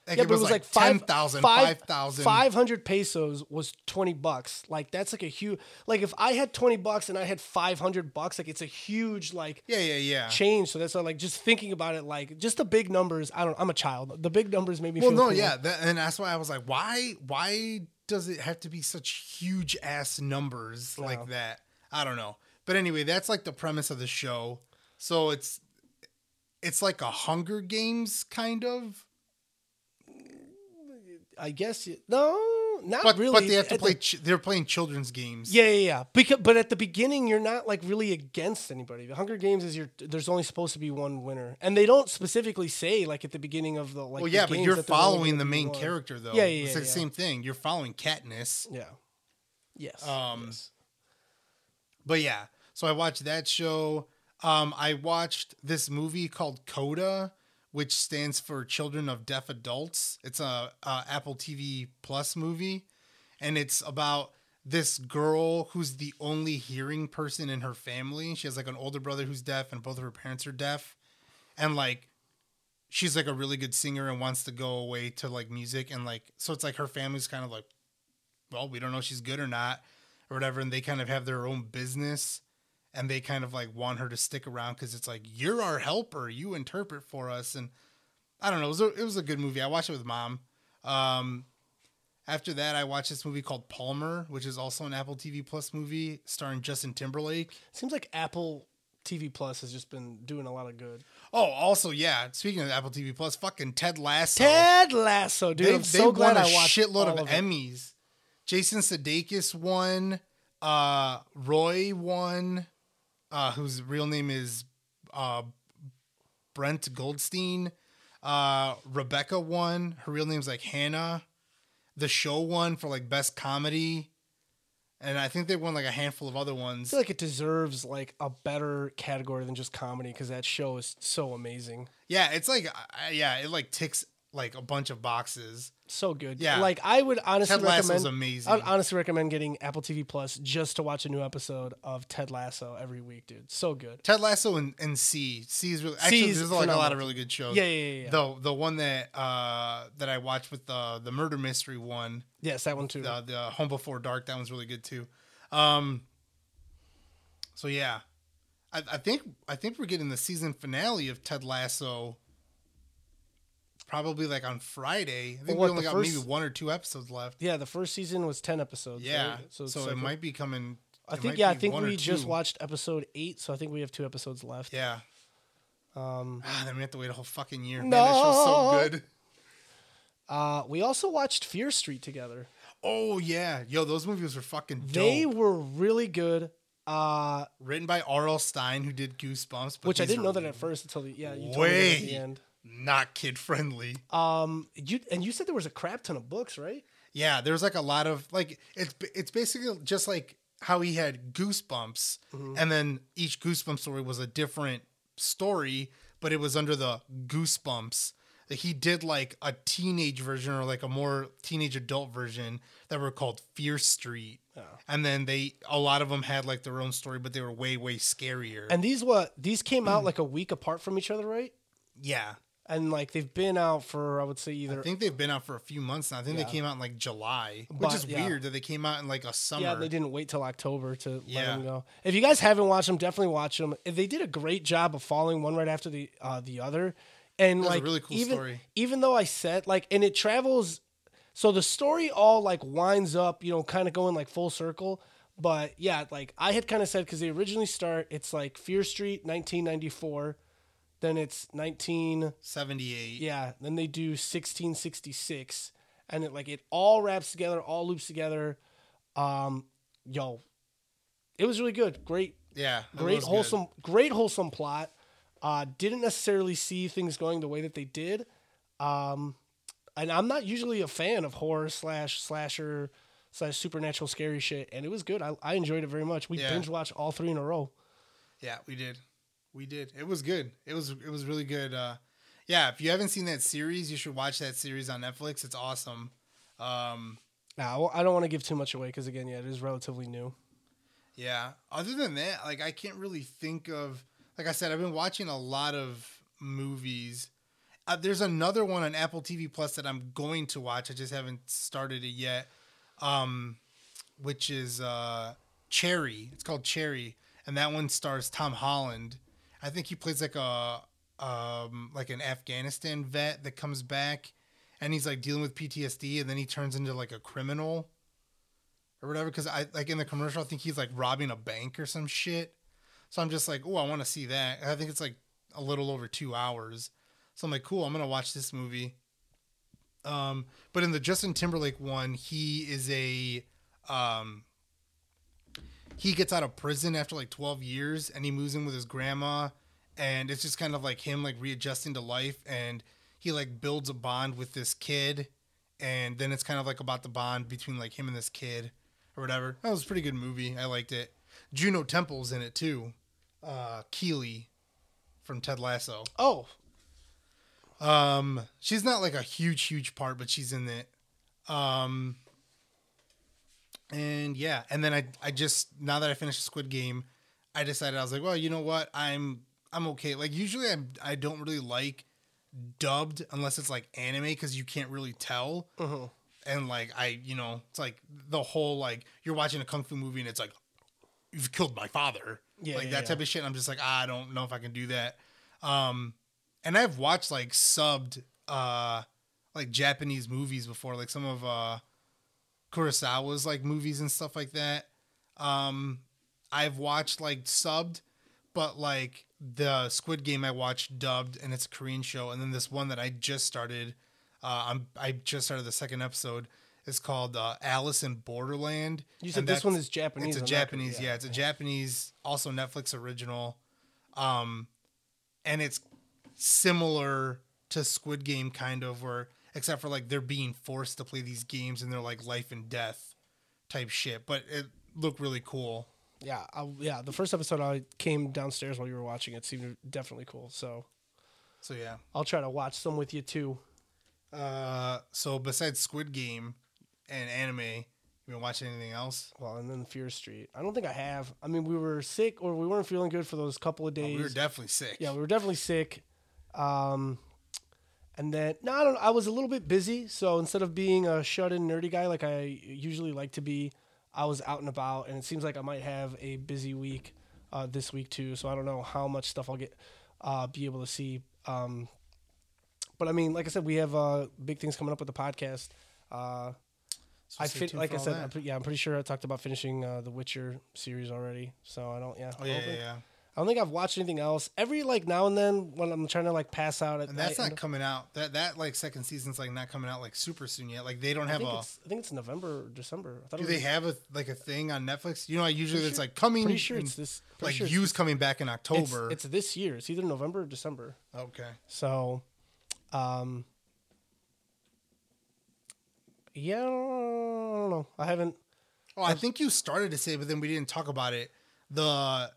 like Yeah, it but was, it was like, like 10,000, 5,000. 500 pesos was 20 bucks. Like that's like a huge like if I had 20 bucks and I had 500 bucks, like it's a huge like Yeah, yeah, yeah. change. So that's why like just thinking about it like just the big numbers, I don't I'm a child. The big numbers made me Well, feel no, cool. yeah, that, and that's why I was like, why, why does it have to be such huge ass numbers Yeah. like that? I don't know, but anyway, that's like the premise of the show. So it's, it's like a Hunger Games kind of, I guess no, not but really. but they have to At play. the- ch- they're playing children's games. Yeah, yeah, yeah. Because but at the beginning, you're not like really against anybody. The Hunger Games is your. There's only supposed to be one winner, and they don't specifically say like at the beginning of the like. well, the yeah, but you're that there's only following the main character though. Yeah, yeah, It's yeah, the same thing. You're following Katniss. Yeah. Yes. Um, yes. But yeah, so I watched that show. Um, I watched this movie called Coda, which stands for Children of Deaf Adults. It's a, a Apple TV Plus movie, and it's about this girl who's the only hearing person in her family. She has like an older brother who's deaf, and both of her parents are deaf, and like she's like a really good singer and wants to go away to like music and like so it's like her family's kind of like well we don't know if she's good or not or whatever and they kind of have their own business and they kind of like want her to stick around because it's like you're our helper you interpret for us and i don't know it was, a, it was a good movie i watched it with mom um after that i watched this movie called palmer which is also an apple tv plus movie starring justin timberlake Seems like Apple TV Plus has just been doing a lot of good. oh also yeah speaking of apple tv plus fucking ted lasso Ted Lasso, dude. they, I'm so glad a I watched shitload all of, it. Emmys. Jason Sudeikis won. Uh, Roy won. Uh, whose real name is uh, Brent Goldstein. Uh, Rebecca won. Her real name's like Hannah. The show won for like best comedy, and I think they won like a handful of other ones. I feel like it deserves like a better category than just comedy because that show is so amazing, Yeah, it's like uh, yeah, it like ticks like a bunch of boxes. so good. Yeah. like I would honestly Ted Lasso's recommend. amazing. I'd honestly recommend getting Apple TV Plus just to watch a new episode of Ted Lasso every week, dude. So good. Ted Lasso and, and See. See is really actually there's like a lot of really good shows. Yeah, yeah, yeah, yeah. The the one that uh that I watched with the the murder mystery one, Yes, that one too. the the Home Before Dark, that one's really good too. Um so yeah. I, I think I think we're getting the season finale of Ted Lasso. Probably like on Friday. I think what, we only got first- maybe one or two episodes left. Yeah, the first season was ten episodes. Yeah, right? so, it's it might be coming. I think yeah, I think we just watched episode eight, so I think we have two episodes left. Yeah. Um, Ah, then we have to wait a whole fucking year. Man, that show's so No. good. uh, we also watched Fear Street together. Oh yeah, yo, those movies were fucking dope. They were really good. Uh, Written by R.L. Stine, who did Goosebumps, but which I didn't know that at first until the yeah you told me at the way end. Not kid friendly. Um, you and you said there was a crap ton of books, right? Yeah, there's like a lot of like it's it's basically just like how he had Goosebumps, Mm-hmm. and then each goosebump story was a different story, but it was under the Goosebumps. That he did like a teenage version or like a more teenage adult version that were called Fear Street, Oh. and then they a lot of them had like their own story, but they were way way scarier. And these what these came out like a week apart from each other, right? yeah, And like they've been out for I would say either I think they've been out for a few months now. I think Yeah. they came out in like July, which But, is yeah. weird that they came out in like a summer. yeah they didn't wait till October to let them go. If you guys haven't watched them, definitely watch them. They did a great job of following one right after the uh, the other, and like really cool even story. even though I said like and it travels, so the story all like winds up, you know, kind of going like full circle. But yeah, like I had kind of said because they originally start, it's like Fear Street, 1994. Then it's 1978. Yeah, then they do 1666 and it like it all wraps together, all loops together. Um yo, it was really good. Great Yeah. great was good. wholesome great wholesome plot. Uh didn't necessarily see things going the way that they did. Um and I'm not usually a fan of horror slash slasher slash supernatural scary shit, and it was good. I, I enjoyed it very much. We Yeah. binge watched all three in a row. Yeah, we did. We did. It was good. It was it was really good. Uh yeah, if you haven't seen that series, you should watch that series on Netflix. It's awesome. Um Now, well, I don't want to give too much away because again, yeah, it is relatively new. yeah. Other than that, like I can't really think of like I said, I've been watching a lot of movies. Uh, there's another one on Apple TV Plus that I'm going to watch. I just haven't started it yet. Um which is uh Cherry. It's called Cherry, and that one stars Tom Holland. I think he plays like a um like an Afghanistan vet that comes back and he's like dealing with PTSD and then he turns into like a criminal or whatever cuz I like in the commercial I think he's like robbing a bank or some shit. So I'm just like, "Oh, I want to see that." I think it's like a little over 2 hours. So I'm like, "Cool, I'm to watch this movie." Um but in the Justin Timberlake one, he is a um he gets out of prison after like 12 years and he moves in with his grandma and it's just kind of like him like readjusting to life and he like builds a bond with this kid and then it's kind of like about the bond between like him and this kid or whatever. That was a pretty good movie. I liked it. Juno temple's in it too. Uh Keeley from ted lasso. Oh, um she's not like a huge huge part but she's in it. Um and yeah and then i i just now that i finished squid game i decided i was like well you know what? I'm i'm okay. Like usually i'm i don't really like dubbed unless it's like anime because you can't really tell. Uh-huh. and like i you know it's like the whole like you're watching a kung fu movie and it's like you've killed my father. Yeah, like yeah, that yeah. type of shit. I'm just like ah, i don't know if i can do that. Um and i've watched like subbed uh like japanese movies before. Like some of uh kurosawa's like movies and stuff like that um i've watched like subbed but like the squid game i watched dubbed and it's a korean show and then this one that i just started uh i'm i just started the second episode It's called uh, alice in borderland You said And this one is Japanese. it's a Japanese, yeah. It's a Japanese, also Netflix original, um, and it's similar to Squid Game, kind of, where except for like they're being forced to play these games and they're like life and death type shit. But it looked really cool. Yeah, I, yeah. The first episode I came downstairs while you were watching it seemed definitely cool. So So yeah. I'll try to watch some with you too. Uh, so besides Squid Game and anime, you been watching anything else? Well, and then Fear Street. I don't think I have. I mean, we were sick or we weren't feeling good for those couple of Oh, days. we were definitely sick. yeah, we were definitely sick. Um, and then no, I don't. I was a little bit busy, so instead of being a shut-in nerdy guy like I usually like to be, I was out and about, and it seems like I might have a busy week. uh, this week too. So I don't know how much stuff I'll get uh, be able to see. Um, but I mean, like I said, we have uh, big things coming up with the podcast. Uh, So I fit, like I said. I'm yeah, I'm pretty sure I talked about finishing uh, the Witcher series already. So I don't, yeah, oh yeah, yeah, yeah. I don't think I've watched anything else. Every like now and then when I'm trying to like pass out, at And that's night, not coming out. That that like second season's like not coming out like super soon yet. Like they don't have think, a. it's, I think it's November or December. I Do they was, have a like a thing on Netflix? You know, I usually Pretty it's sure- like coming. pretty sure it's this. Like sure it's coming back in it's, October. it's this year. It's either November or December. okay. So, um, yeah, I don't know. I haven't. Oh, I think you started to say, but then we didn't talk about it. The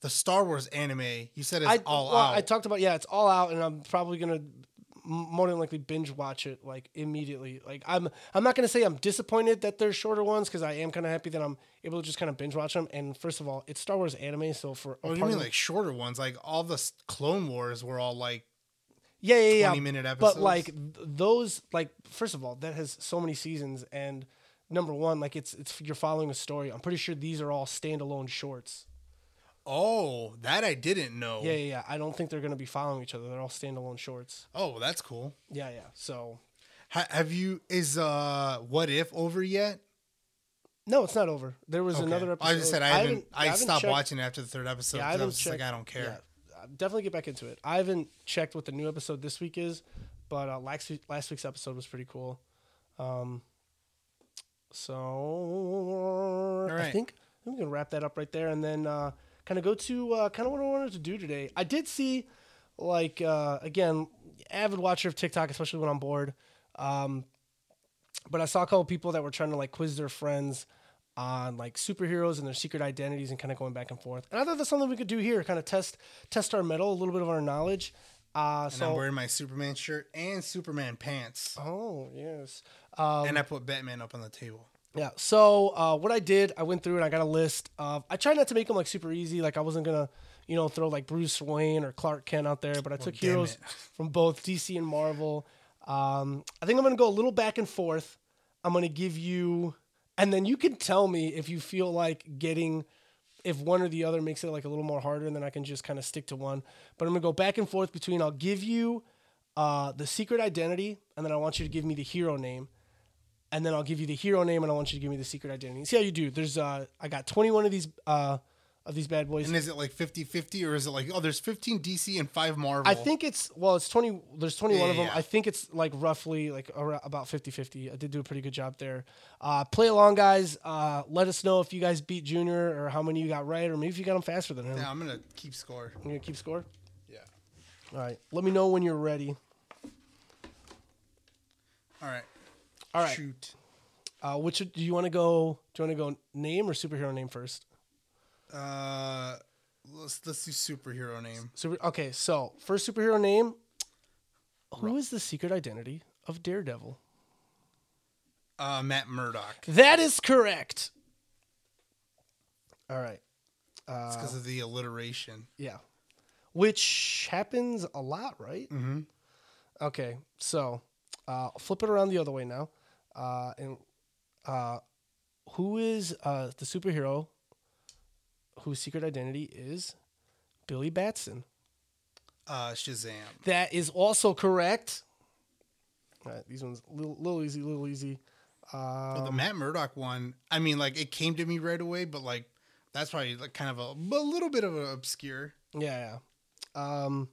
the Star Wars anime. You said it's I all well, out. I talked about yeah, it's all out, and I'm probably gonna more than likely binge watch it like immediately. Like I'm I'm not gonna say I'm disappointed that there's shorter ones because I am kind of happy that I'm able to just kind of binge watch them. And first of all, it's Star Wars anime, so for do oh, you mean like shorter ones? Like all the Clone Wars were all like yeah, yeah, yeah. 20 minute episodes. But like those, like first of all, that has so many seasons, and number one, like it's it's you're following a story. I'm pretty sure these are all standalone shorts. Oh that I didn't know. Yeah, yeah, yeah. I don't think they're gonna be following each other. They're all standalone shorts. Oh, well, that's cool. Yeah, yeah. So Ha- have you is uh what if over yet? no, it's not over. There was Okay. another episode. I just said I haven't. I, haven't stopped checked- watching after the third episode. Yeah, I I, was just like, I don't care. Yeah, uh, definitely get back into it. I haven't checked what the new episode this week is, but uh, last week, last week's episode was pretty cool. Um, so I think I'm gonna wrap that up right there, and then uh, kind of go to uh, kind of what I wanted to do today. I did see, like, uh, again, avid watcher of TikTok, especially when I'm bored. Um, but I saw a couple people that were trying to like quiz their friends on like superheroes and their secret identities and kind of going back and forth. And I thought that's something we could do here, kind of test test our mettle, a little bit of our knowledge. Uh, And so I'm wearing my Superman shirt and Superman pants, oh yes, um, and I put Batman up on the table. Yeah. So uh, what I did, I went through and I got a list of. I tried not to make them like super easy. Like I wasn't gonna, you know, throw like Bruce Wayne or Clark Kent out there. But I took damn heroes it. from both DC and Marvel. Um, I think I'm gonna go a little back and forth. I'm gonna give you, and then you can tell me if you feel like getting, if one or the other makes it like a little more harder, and then I can just kind of stick to one. But I'm gonna go back and forth between. I'll give you uh, the secret identity, and then I want you to give me the hero name and then I'll give you the hero name, and I want you to give me the secret identity. See how you do. There's uh, I got 21 of these uh, of these bad boys. And is it like 50-50 or is it like oh there's 15 DC and 5 Marvel? I think it's well, it's 20. There's 21 Yeah, of them. yeah. I think it's like roughly like about 50-50. I did do a pretty good job there. Uh, play along, guys. Uh, let us know if you guys beat Junior or how many you got right, or maybe if you got them faster than him. Yeah, I'm gonna keep score. You gonna keep score. Yeah. All right. Let me know when you're ready. All right. All right. Shoot. Uh, which do you want to go? Do you want to go name or superhero name first? Uh, let's let's do superhero name. Super, okay, so first superhero name. Who is the secret identity of Daredevil? Uh, Matt Murdock. That is correct. All right. It's because of the alliteration. Yeah. Which happens a lot, right? Mm-hmm. Okay, so uh, flip it around the other way now. Uh, and uh, who is uh, the superhero whose secret identity is Billy Batson? Uh, Shazam. That is also correct. All right, these ones little, little easy, little easy. Well, Um, the Matt Murdock one. I mean, like it came to me right away, but like that's probably like kind of a, a little bit of an obscure. Yeah, yeah. Um.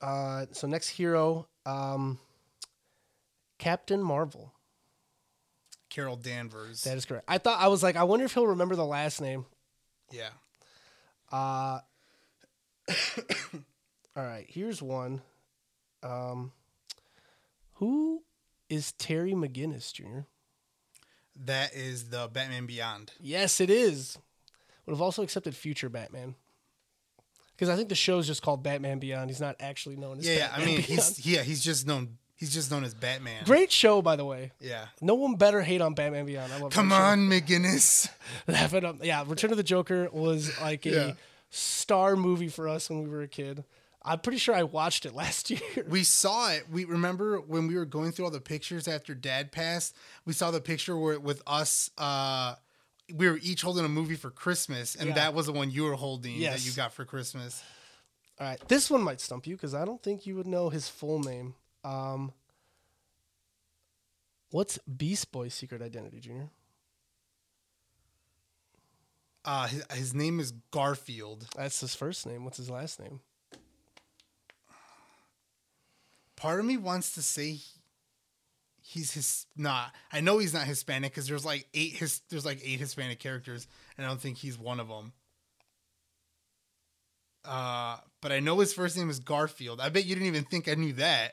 Uh. So next hero, um. Captain Marvel. Carol Danvers. That is correct. I thought I was like, I wonder if he'll remember the last name. yeah. Uh. all right. Here's one. Um. Who is Terry McGinnis Jr.? That is the Batman Beyond. Yes, it is. Would have also accepted future Batman. Because I think the show's just called Batman Beyond. He's not actually known as Yeah, yeah. I mean, Beyond. he's yeah, he's just known. He's just known as Batman. great show, by the way. Yeah. No one better hate on Batman Beyond. I love Come show. on, McGinnis. Laugh it up. Yeah, Return of the Joker was like a Yeah. star movie for us when we were a kid. I'm pretty sure I watched it last year. We saw it. We remember when we were going through all the pictures after Dad passed. We saw the picture where with us uh, we were each holding a movie for Christmas, and Yeah. that was the one you were holding that you got for Christmas. All right, this one might stump you because I don't think you would know his full name. Um, what's Beast Boy's secret identity, Junior? Uh, his, his name is Garfield. That's his first name. What's his last name? Part of me wants to say he- he's his. Nah, I know he's not Hispanic because there's like eight his there's like eight Hispanic characters, and I don't think he's one of them. Uh, but I know his first name is Garfield. I bet you didn't even think I knew that.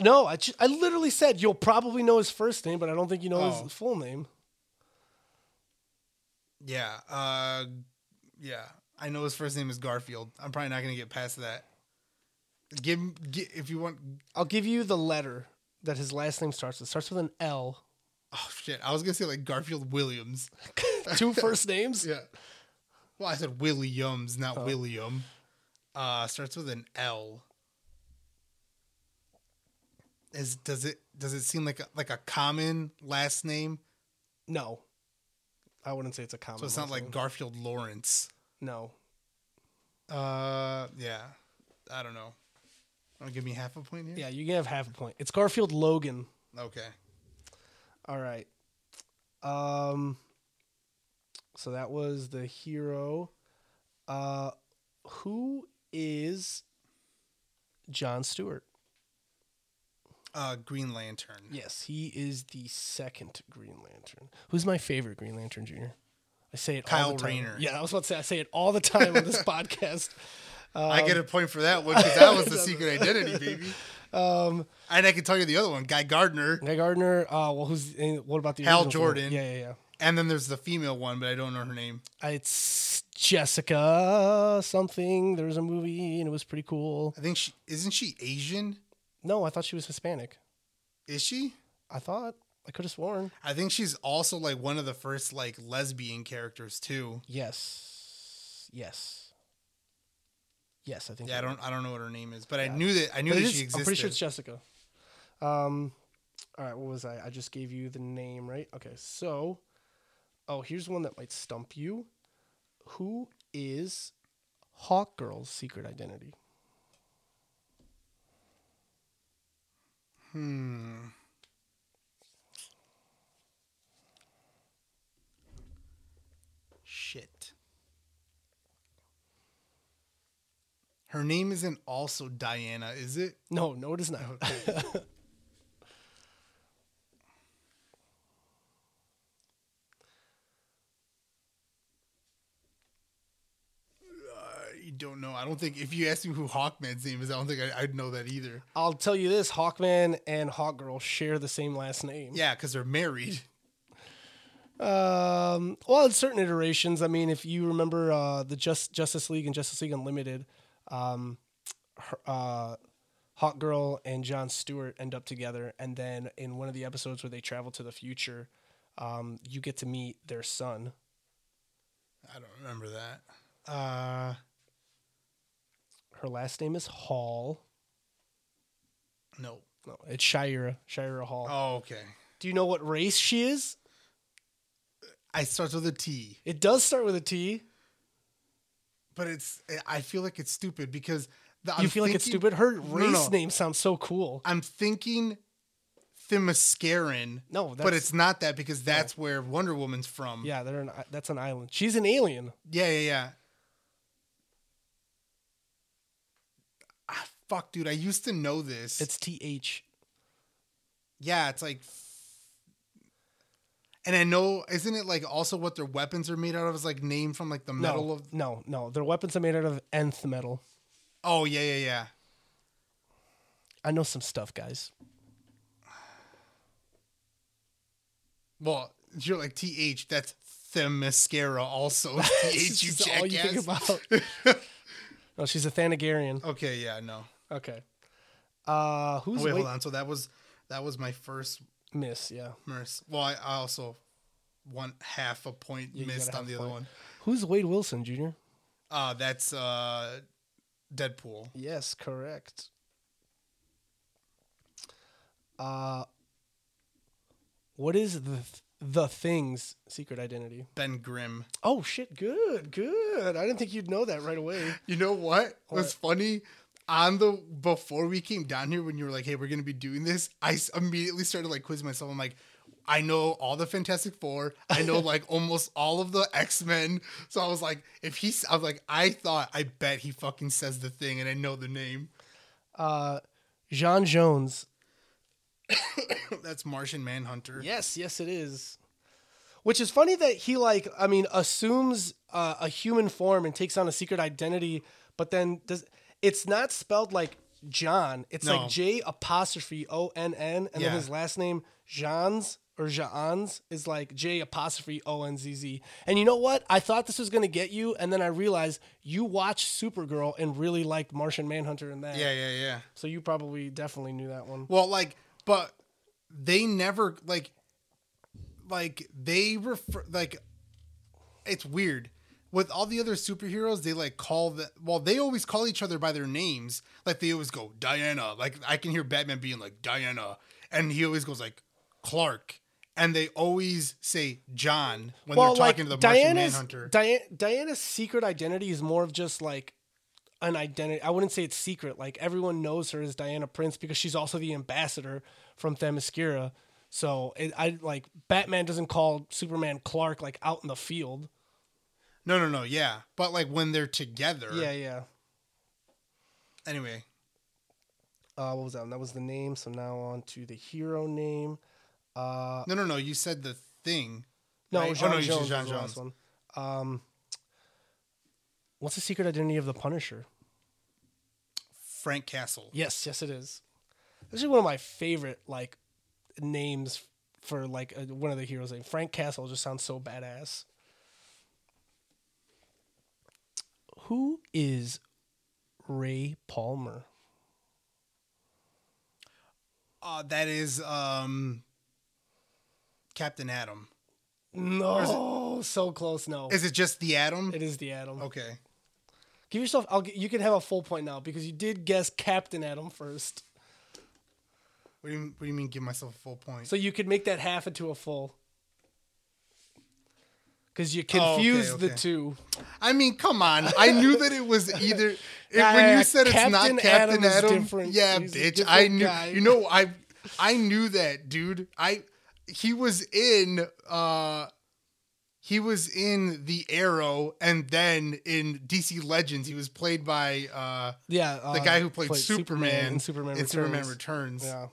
No, I, I literally said you'll probably know his first name, but I don't think you know Oh. his full name. Yeah. Uh, yeah. I know his first name is Garfield. I'm probably not gonna get past that. Give, him- gi- if you want. I'll give you the letter that his last name starts with. It starts with an L. Oh shit! I was gonna say like Garfield Williams. Two first names. Yeah. Well, I said Williams, not William. Uh, starts with an L. Is does it does it seem like a, like a common last name? No, I wouldn't say it's a common. So it's not like name. Garfield Lawrence. no. Uh, yeah. I don't know. Want to give me half a point here? Yeah, you can have half a point. It's Garfield Logan. Okay. All right. Um. So that was the hero. Uh, who is John Stewart? Uh, Green Lantern. Yes, he is the second Green Lantern. Who's my favorite Green Lantern Junior? I say it all Kyle the time. Rayner. Yeah, I was about to say I say it all the time on this podcast. I Um, get a point for that one because that was the secret identity, baby. Um, and I can tell you the other one, Guy Gardner, Guy Gardner. Uh, well, who's what about the Hal Jordan. Yeah, yeah, yeah. and then there's the female one, but I don't know her name. Uh, It's Jessica something. There was a movie and it was pretty cool. I think she isn't she Asian? No, I thought she was Hispanic. Is she? I thought I could have sworn. I think she's also like one of the first like lesbian characters too. Yes, yes, yes. I think. Yeah, I don't I don't know what her name is, but I knew that I knew But it that is- she existed. I'm pretty sure it's Jessica. Um, all right. What was I? I just gave you the name, right? Okay. So, oh, here's one that might stump you. Who is Hawk Girl's secret identity? Hmm. Shit. Her name isn't also Diana, is it? No, no, it is not. don't know. I don't think if you ask me who Hawkman's name is, I don't think I, I'd know that either. I'll tell you this: Hawkman and Hawkgirl share the same last name. Yeah, because they're married. Um, well, in certain iterations, I mean, if you remember uh, the Just Justice League and Justice League Unlimited, um, her, uh, Hawkgirl and John Stewart end up together, and then in one of the episodes where they travel to the future, um, you get to meet their son. I don't remember that. Uh, Her last name is Hall. no. No, it's Shayera. Shayera Hall. Oh, okay. Do you know what race she is? I starts with a T, It does start with a T. but it's. I feel like it's stupid because the, You I'm feel like it's thinking- stupid? Her race no. name sounds so cool. I'm thinking Themysciran. No, but it's not that because that's where Wonder Woman's from. Yeah, they're an, that's an island. She's an alien. yeah, yeah, yeah. Ah, fuck, dude. I used to know this. It's T H. yeah, it's like. And I know, isn't it like also what their weapons are made out of? Is like named from like the metal no, of. no, no. Their weapons are made out of nth metal. Oh yeah, yeah, yeah. I know some stuff, guys. Well, you're like th. That's Themyscira also. Th, you is all you think jackass. about. no, she's a Thanagarian. Okay, yeah, no. Okay. Uh, who's Oh, wait, wait, hold on. So that was that was my first miss? Yeah. miss. Well, I, I also one half a point you missed on the other point. one. Who's Wade Wilson Jr.? Uh that's uh Deadpool. Yes, correct. Uh, what is the the Thing's secret identity? Ben Grimm. Oh shit! Good, good. I didn't think you'd know that right away. You know what was funny? On the before we came down here, when you were like, "Hey, we're gonna be doing this," I s- immediately started like quizzing myself. I'm like, I know all the Fantastic Four. I know like almost all of the X Men. So I was like, if he's, I was like, I thought, I bet he fucking says the thing, and I know the name. Uh, J'onn J'onzz. That's Martian Manhunter. Yes, yes, it is. Which is funny that he like, I mean, assumes uh, a human form and takes on a secret identity, but then does it's not spelled like John. It's No. like J apostrophe O N N, and Yeah. then his last name Jeans or Jeans is like J apostrophe O N Z Z. And you know what? I thought this was gonna get you, and then I realized you watched Supergirl and really liked Martian Manhunter and that. yeah, yeah, yeah. So you probably definitely knew that one. Well, like, but they never like, like they refer like. It's weird with all the other superheroes. They like call the well. They always call each other by their names. Like they always go Diana. Like I can hear Batman being like Diana, and he always goes like Clark. And they always say John when they're talking to the Martian Diana's, Manhunter. Diana, Diana's secret identity is more of just like an identity. I wouldn't say it's secret. Like everyone knows her as Diana Prince because she's also the ambassador from Themyscira. So it, I like Batman doesn't call Superman Clark like out in the field. No, no, no. Yeah, but like when they're together. Yeah, yeah. Anyway, Uh, what was that? That was the name. So now on to the hero name. Uh, no, no, no. You said the thing. no, right? Oh, John no, you said Jones John was Jones. one. Um, what's the secret identity of the Punisher? Frank Castle. Yes, yes, it is. This is one of my favorite like names for like uh one of the heroes. Name Frank Castle just sounds so badass. Who is Ray Palmer? Uh, that is um, Captain Atom. No, so close. No, Is it just the Atom? it is the Atom. Okay. Give yourself. I'll. You can have a full point now because you did guess Captain Atom first, What do you What do you mean? Give myself a full point? so you could make that half into a full. Because you Oh, okay, confused the two. I mean, come on. I knew that it was either. if- Yeah, when you said it's not Captain Atom, different. yeah, He's bitch. I knew. guy. You know, I I knew that, dude. I he was in. uh he was in the Arrow, and then in DC Legends, he was played by uh, Yeah, the uh, guy who played, Superman, in Superman in Returns. Superman Returns. Yeah.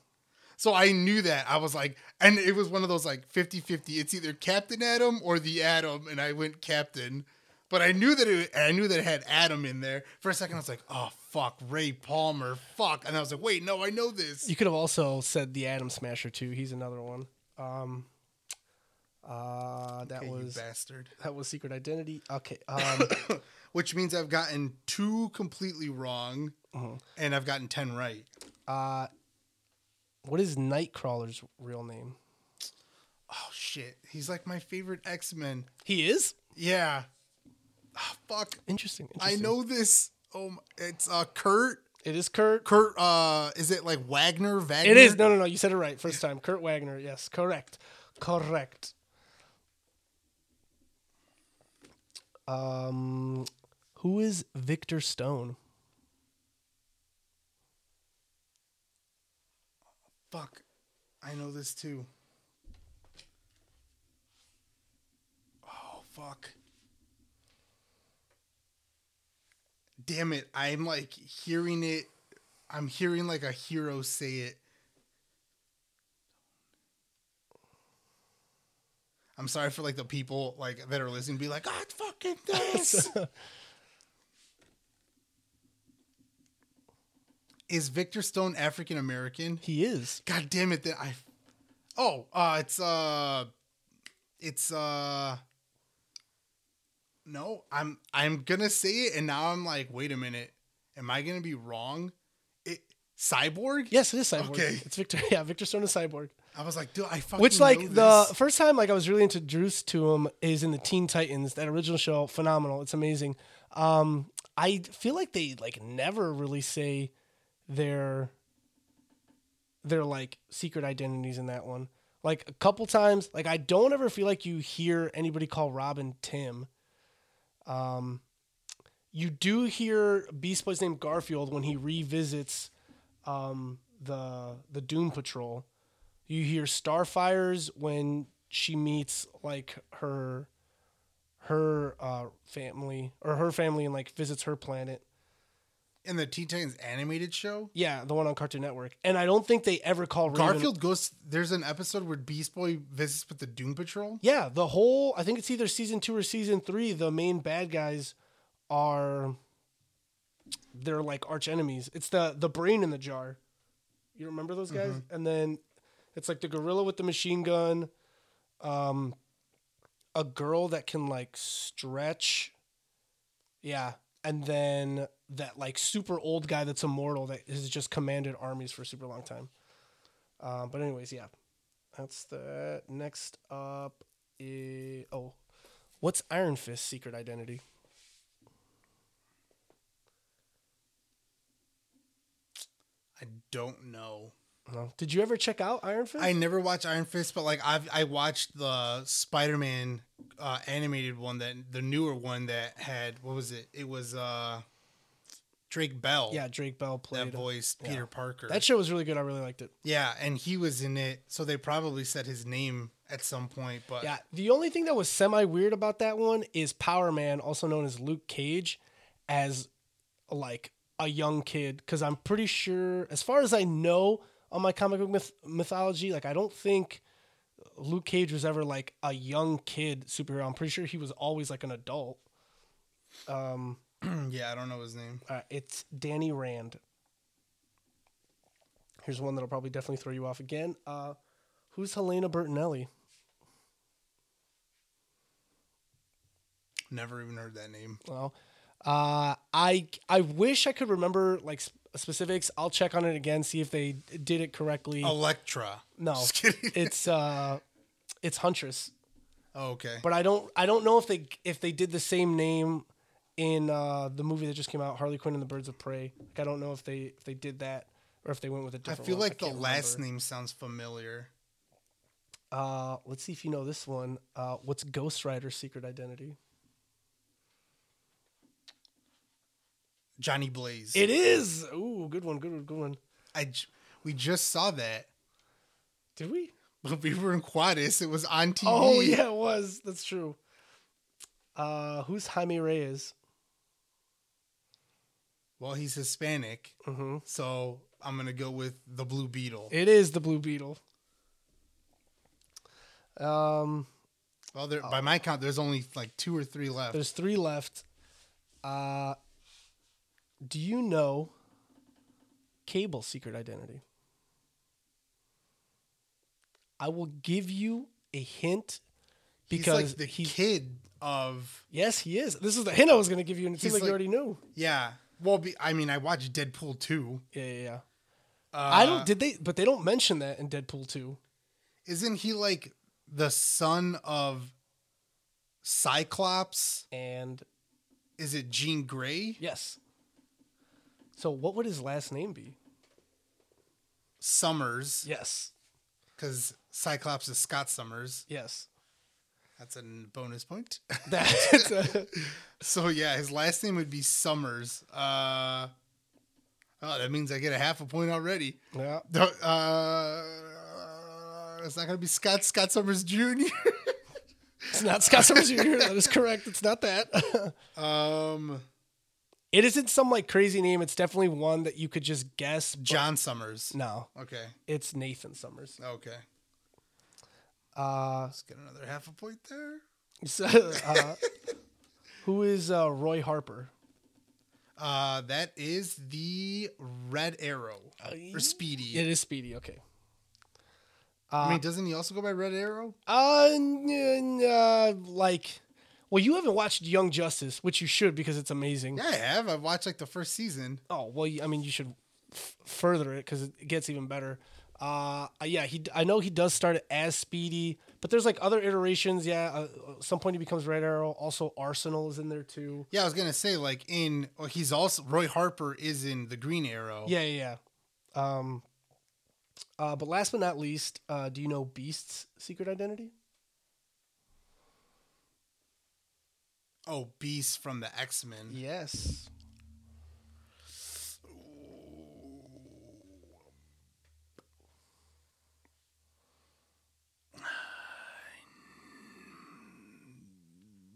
So I knew that. I was like, and it was one of those like 50 50. It's either Captain Atom or the Atom. And I went Captain. But I knew that it, I knew that it had Atom in there. For a second, I was like, oh, fuck, Ray Palmer, fuck. And I was like, wait, no, I know this. You could have also said the Atom Smasher too. He's another one. Um, uh, that Okay, you was bastard. that was Secret Identity. Okay. Um, Which means I've gotten two completely wrong Uh-huh. and I've gotten 10 right. uh, what is Nightcrawler's real name? Oh, shit. He's like my favorite X Men. He is Yeah. Ah, fuck. interesting. I know this. Oh, my- it's uh, Kurt. it is Kurt. Kurt, uh, is it like Wagner? Wagner? It is no, no, no. You said it right first time. Kurt Wagner. Yes, correct, correct. Um, who is Victor Stone? Fuck. I know this too. Oh, fuck. Damn it. I'm like hearing it. I'm hearing like a hero say it. I'm sorry for like the people like that are listening be like, oh, it's fucking this. Is Victor Stone African American? He is. God damn it! That I. Oh, uh, it's uh, it's uh. No, I'm I'm gonna say it, and now I'm like, wait a minute, am I gonna be wrong? It cyborg? Yes, it is Cyborg. Okay. It's Victor. Yeah, Victor Stone is Cyborg. I was like, dude, I fucking Which like the first time like I was really introduced to him is in the Teen Titans. That original show, phenomenal. It's amazing. Um, I feel like they like never really say their their like secret identities in that one. Like a couple times, like I don't ever feel like you hear anybody call Robin Tim. Um, you do hear Beast Boy's name Garfield when he revisits um, the the Doom Patrol. You hear Starfires when she meets like her her uh, family or her family and like visits her planet. In the Teen Titans animated show, Yeah, the one on Cartoon Network. And I don't think they ever call Raven- Garfield goes. There's an episode where Beast Boy visits with the Doom Patrol. Yeah, the whole I think it's either season two or season three. The main bad guys are they're like arch enemies. It's the the brain in the jar. You remember those guys? And then it's like the gorilla with the machine gun, um, a girl that can like stretch. Yeah, and then that like super old guy that's immortal that has just commanded armies for a super long time. Um, but anyways, yeah, that's the next up. Is, oh, what's Iron Fist's secret identity? I don't know. No. Did you ever check out Iron Fist? I never watched Iron Fist, but like I've I watched the Spider Man uh, animated one that the newer one that had what was it? It was uh Drake Bell. yeah, Drake Bell played. that voiced yeah. Peter Parker. That show was really good. I really liked it. yeah, and he was in it, so they probably said his name at some point. But Yeah, the only thing that was semi weird about that one is Power Man, also known as Luke Cage, as like a young kid. Because I'm pretty sure, as far as I know on my comic book myth- mythology, like I don't think Luke Cage was ever like a young kid superhero. I'm pretty sure he was always like an adult. Um, yeah, I don't know his name. uh, it's Danny Rand. Here's one that'll probably definitely throw you off again. Uh, who's Helena Bertinelli? Never even heard that name. Well, uh, I I wish I could remember like sp- specifics. I'll check on it again, see if they did it correctly. Elektra. no, it's uh, it's Huntress, Oh, okay. but I don't I don't know if they if they did the same name in uh, the movie that just came out, Harley Quinn and the Birds of Prey. Like I don't know if they if they did that or if they went with a different. I feel one. like the last remember. name sounds familiar. Uh, let's see if you know this one. Uh, what's Ghost Rider's secret identity? Johnny Blaze. It is. Ooh, good one, good one, good one. I j- we just saw that. Did we? When we were in Quadis, it was on TV. Oh yeah, it was. That's true. Uh, who's Jaime Reyes? Well, he's Hispanic, Mm-hmm. so I'm gonna go with the Blue Beetle. It is the Blue Beetle. Um, well, there, by my count, there's only like two or three left. there's three left. Uh, do you know Cable's secret identity? I will give you a hint he's because like the he's kid of yes, he is. This is the hint I was going to give you, and it seems He's like, you already knew. yeah. Well, be, I mean, I watched Deadpool two. Yeah, yeah, yeah. Uh, I don't. Did they? But they don't mention that in Deadpool two. Isn't he like the son of Cyclops? And Is it Jean Grey? yes. So what would his last name be? Summers, Yes. because Cyclops is Scott Summers. Yes. That's a bonus point. That's a, so yeah, his last name would be Summers. Uh, oh, that means I get a half a point already. yeah. Uh, it's not gonna be Scott Scott Summers Jr. It's not Scott Summers Jr. That is correct. It's not that. um, it isn't some like crazy name. It's definitely one that you could just guess. John Summers. No, Okay. it's Nathan Summers. Okay. Uh, Let's get another half a point there. so, uh, who is uh, Roy Harper? Uh, that is the Red Arrow or Speedy. It is Speedy. Okay. I mean, doesn't he also go by Red Arrow? Uh, n- n- uh, like, well, you haven't watched Young Justice, which you should because it's amazing. Yeah, I have. I've watched like the first season. Oh well, I mean, you should f- further it because it gets even better. Uh, yeah, he. I know he does start as Speedy, but there's like other iterations. Yeah, uh, at some point he becomes Red Arrow. Also, Arsenal is in there too. Yeah, I was gonna say like in. Well, he's also Roy Harper is in the Green Arrow. Yeah, yeah, yeah. Um, Uh, but last but not least, uh, do you know Beast's secret identity? Oh, Beast from the X Men. Yes.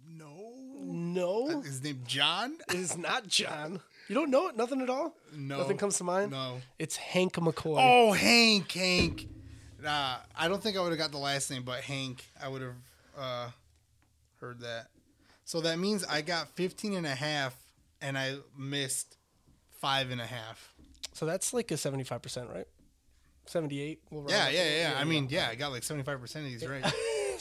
No. No, His name John? it is not John. You don't know it? Nothing at all? No. Nothing comes to mind? No. It's Hank McCoy. Oh, Hank, Hank. Nah, I don't think I would have got the last name, but Hank, I would have uh, heard that. So that means I got 15 and a half and I missed five and a half. So that's like a 75%, right? 78. We'll round Yeah, yeah, yeah. I mean, yeah, I got like 75% of these right.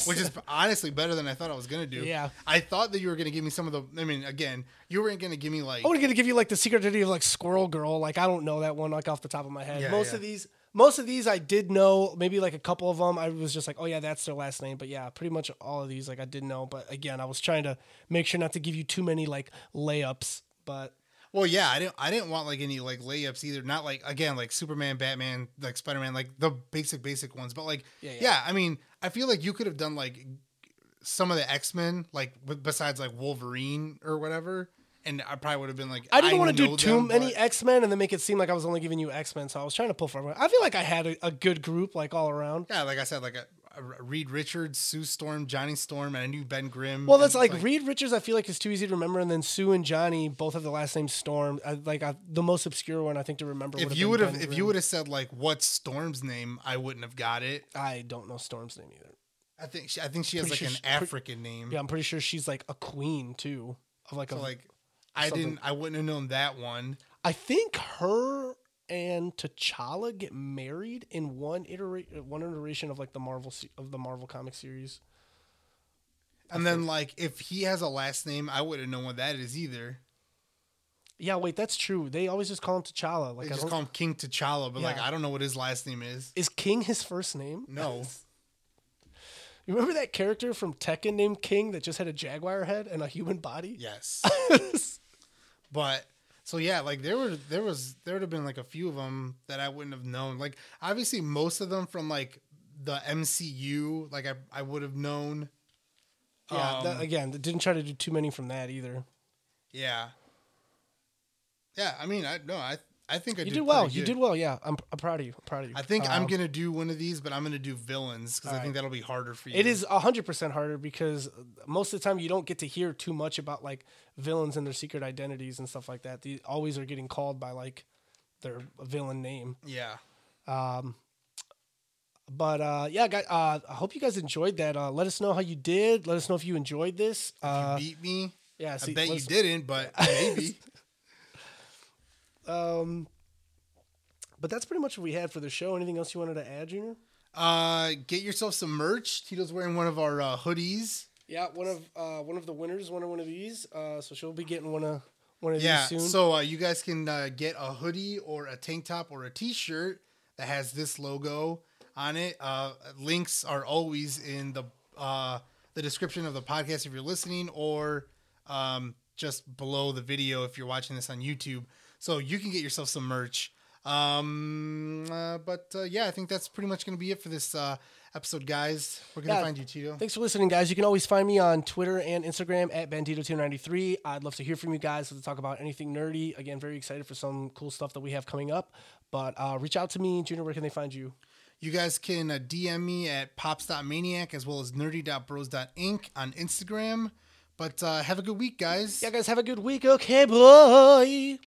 Which is honestly better than I thought I was going to do. Yeah. I thought that you were going to give me some of the, I mean, again, you weren't going to give me like, I was gonna give you like the secret identity of like Squirrel Girl. Like I don't know that one like off the top of my head. Yeah, most yeah. of these, most of these I did know. Maybe like a couple of them, I was just like, oh yeah, that's their last name. But yeah, pretty much all of these like I did know. But again, I was trying to make sure not to give you too many like layups. But Well, yeah, I didn't. I didn't want like any like layups either. Not like again like Superman, Batman, like Spider Man, like the basic basic ones. But like, Yeah, yeah, yeah. I mean, I feel like you could have done like some of the X Men, like besides like Wolverine or whatever, and I probably would have been like, I didn't want to do too them, many X Men and then make it seem like I was only giving you X Men. So I was trying to pull for everyone. I feel like I had a, a good group like all around. yeah, like I said, like a, a Reed Richards, Sue Storm, Johnny Storm, and I knew Ben Grimm. Well, that's it's like, Reed Richards. I feel like is too easy to remember, and then Sue and Johnny both have the last name Storm. I, like I, the most obscure one I think to remember. If you would have, if Grimm. you would have said like what's Storm's name, I wouldn't have got it. I don't know Storm's name either. I think she, I think she has Pretty like sure an pre- African name. Yeah, I'm pretty sure she's like a queen too, of like So a like, I something. didn't, I wouldn't have known that one. I think her and T'Challa get married in one iteration, one iteration of like the Marvel se- of the Marvel comic series. And then like if he has a last name, I wouldn't know what that is either. Yeah, wait, that's true. They always just call him T'Challa. Like They I just call him King T'Challa, but like I don't know what his last name is. is King his first name? No. You remember that character from Tekken named King that just had a jaguar head and a human body? Yes. but so yeah, like there were there was there would have been like a few of them that I wouldn't have known. Like obviously most of them from like the MCU, like I I would have known. Yeah, that, Um, again, didn't try to do too many from that either. Yeah. Yeah, I mean, I no, I I think I You did did well. You did well. Yeah, I'm, I'm proud of you. I'm proud of you. I think I'm Um, gonna do one of these, but I'm gonna do villains because I Alright. think that'll be harder for you. It is hundred percent harder because most of the time you don't get to hear too much about like villains and their secret identities and stuff like that. They always are getting called by like their villain name. Yeah. Um. But uh, yeah, guys, uh, I hope you guys enjoyed that. Uh, let us know how you did. Let us know if you enjoyed this. Uh, you Beat me. yeah, I bet you didn't, but maybe. But that's pretty much what we had for the show. Anything else you wanted to add, Junior? uh, get yourself some merch. Tito's wearing one of our uh, hoodies. Yeah, one of uh, one of the winners wanted one of these, uh, so she'll be getting one of one of Yeah. these soon. So uh, you guys can uh, get a hoodie or a tank top or a T-shirt that has this logo on it. Uh, links are always in the uh, the description of the podcast if you're listening, or um, just below the video if you're watching this on YouTube. So you can get yourself some merch. Um, uh, but uh, yeah, I think that's pretty much going to be it for this uh, episode, guys. We're going to Yeah. find you, Tito. Thanks for listening, guys. You can always find me on Twitter and Instagram at Bandito293. I'd love to hear from you guys to talk about anything nerdy. Again, very excited for some cool stuff that we have coming up. But uh, reach out to me, Junior. Where can they find you? You guys can uh, DM me at pops.maniac as well as nerdy.bros.inc on Instagram. But uh, have a good week, guys. Yeah, guys, have a good week. Okay, boy.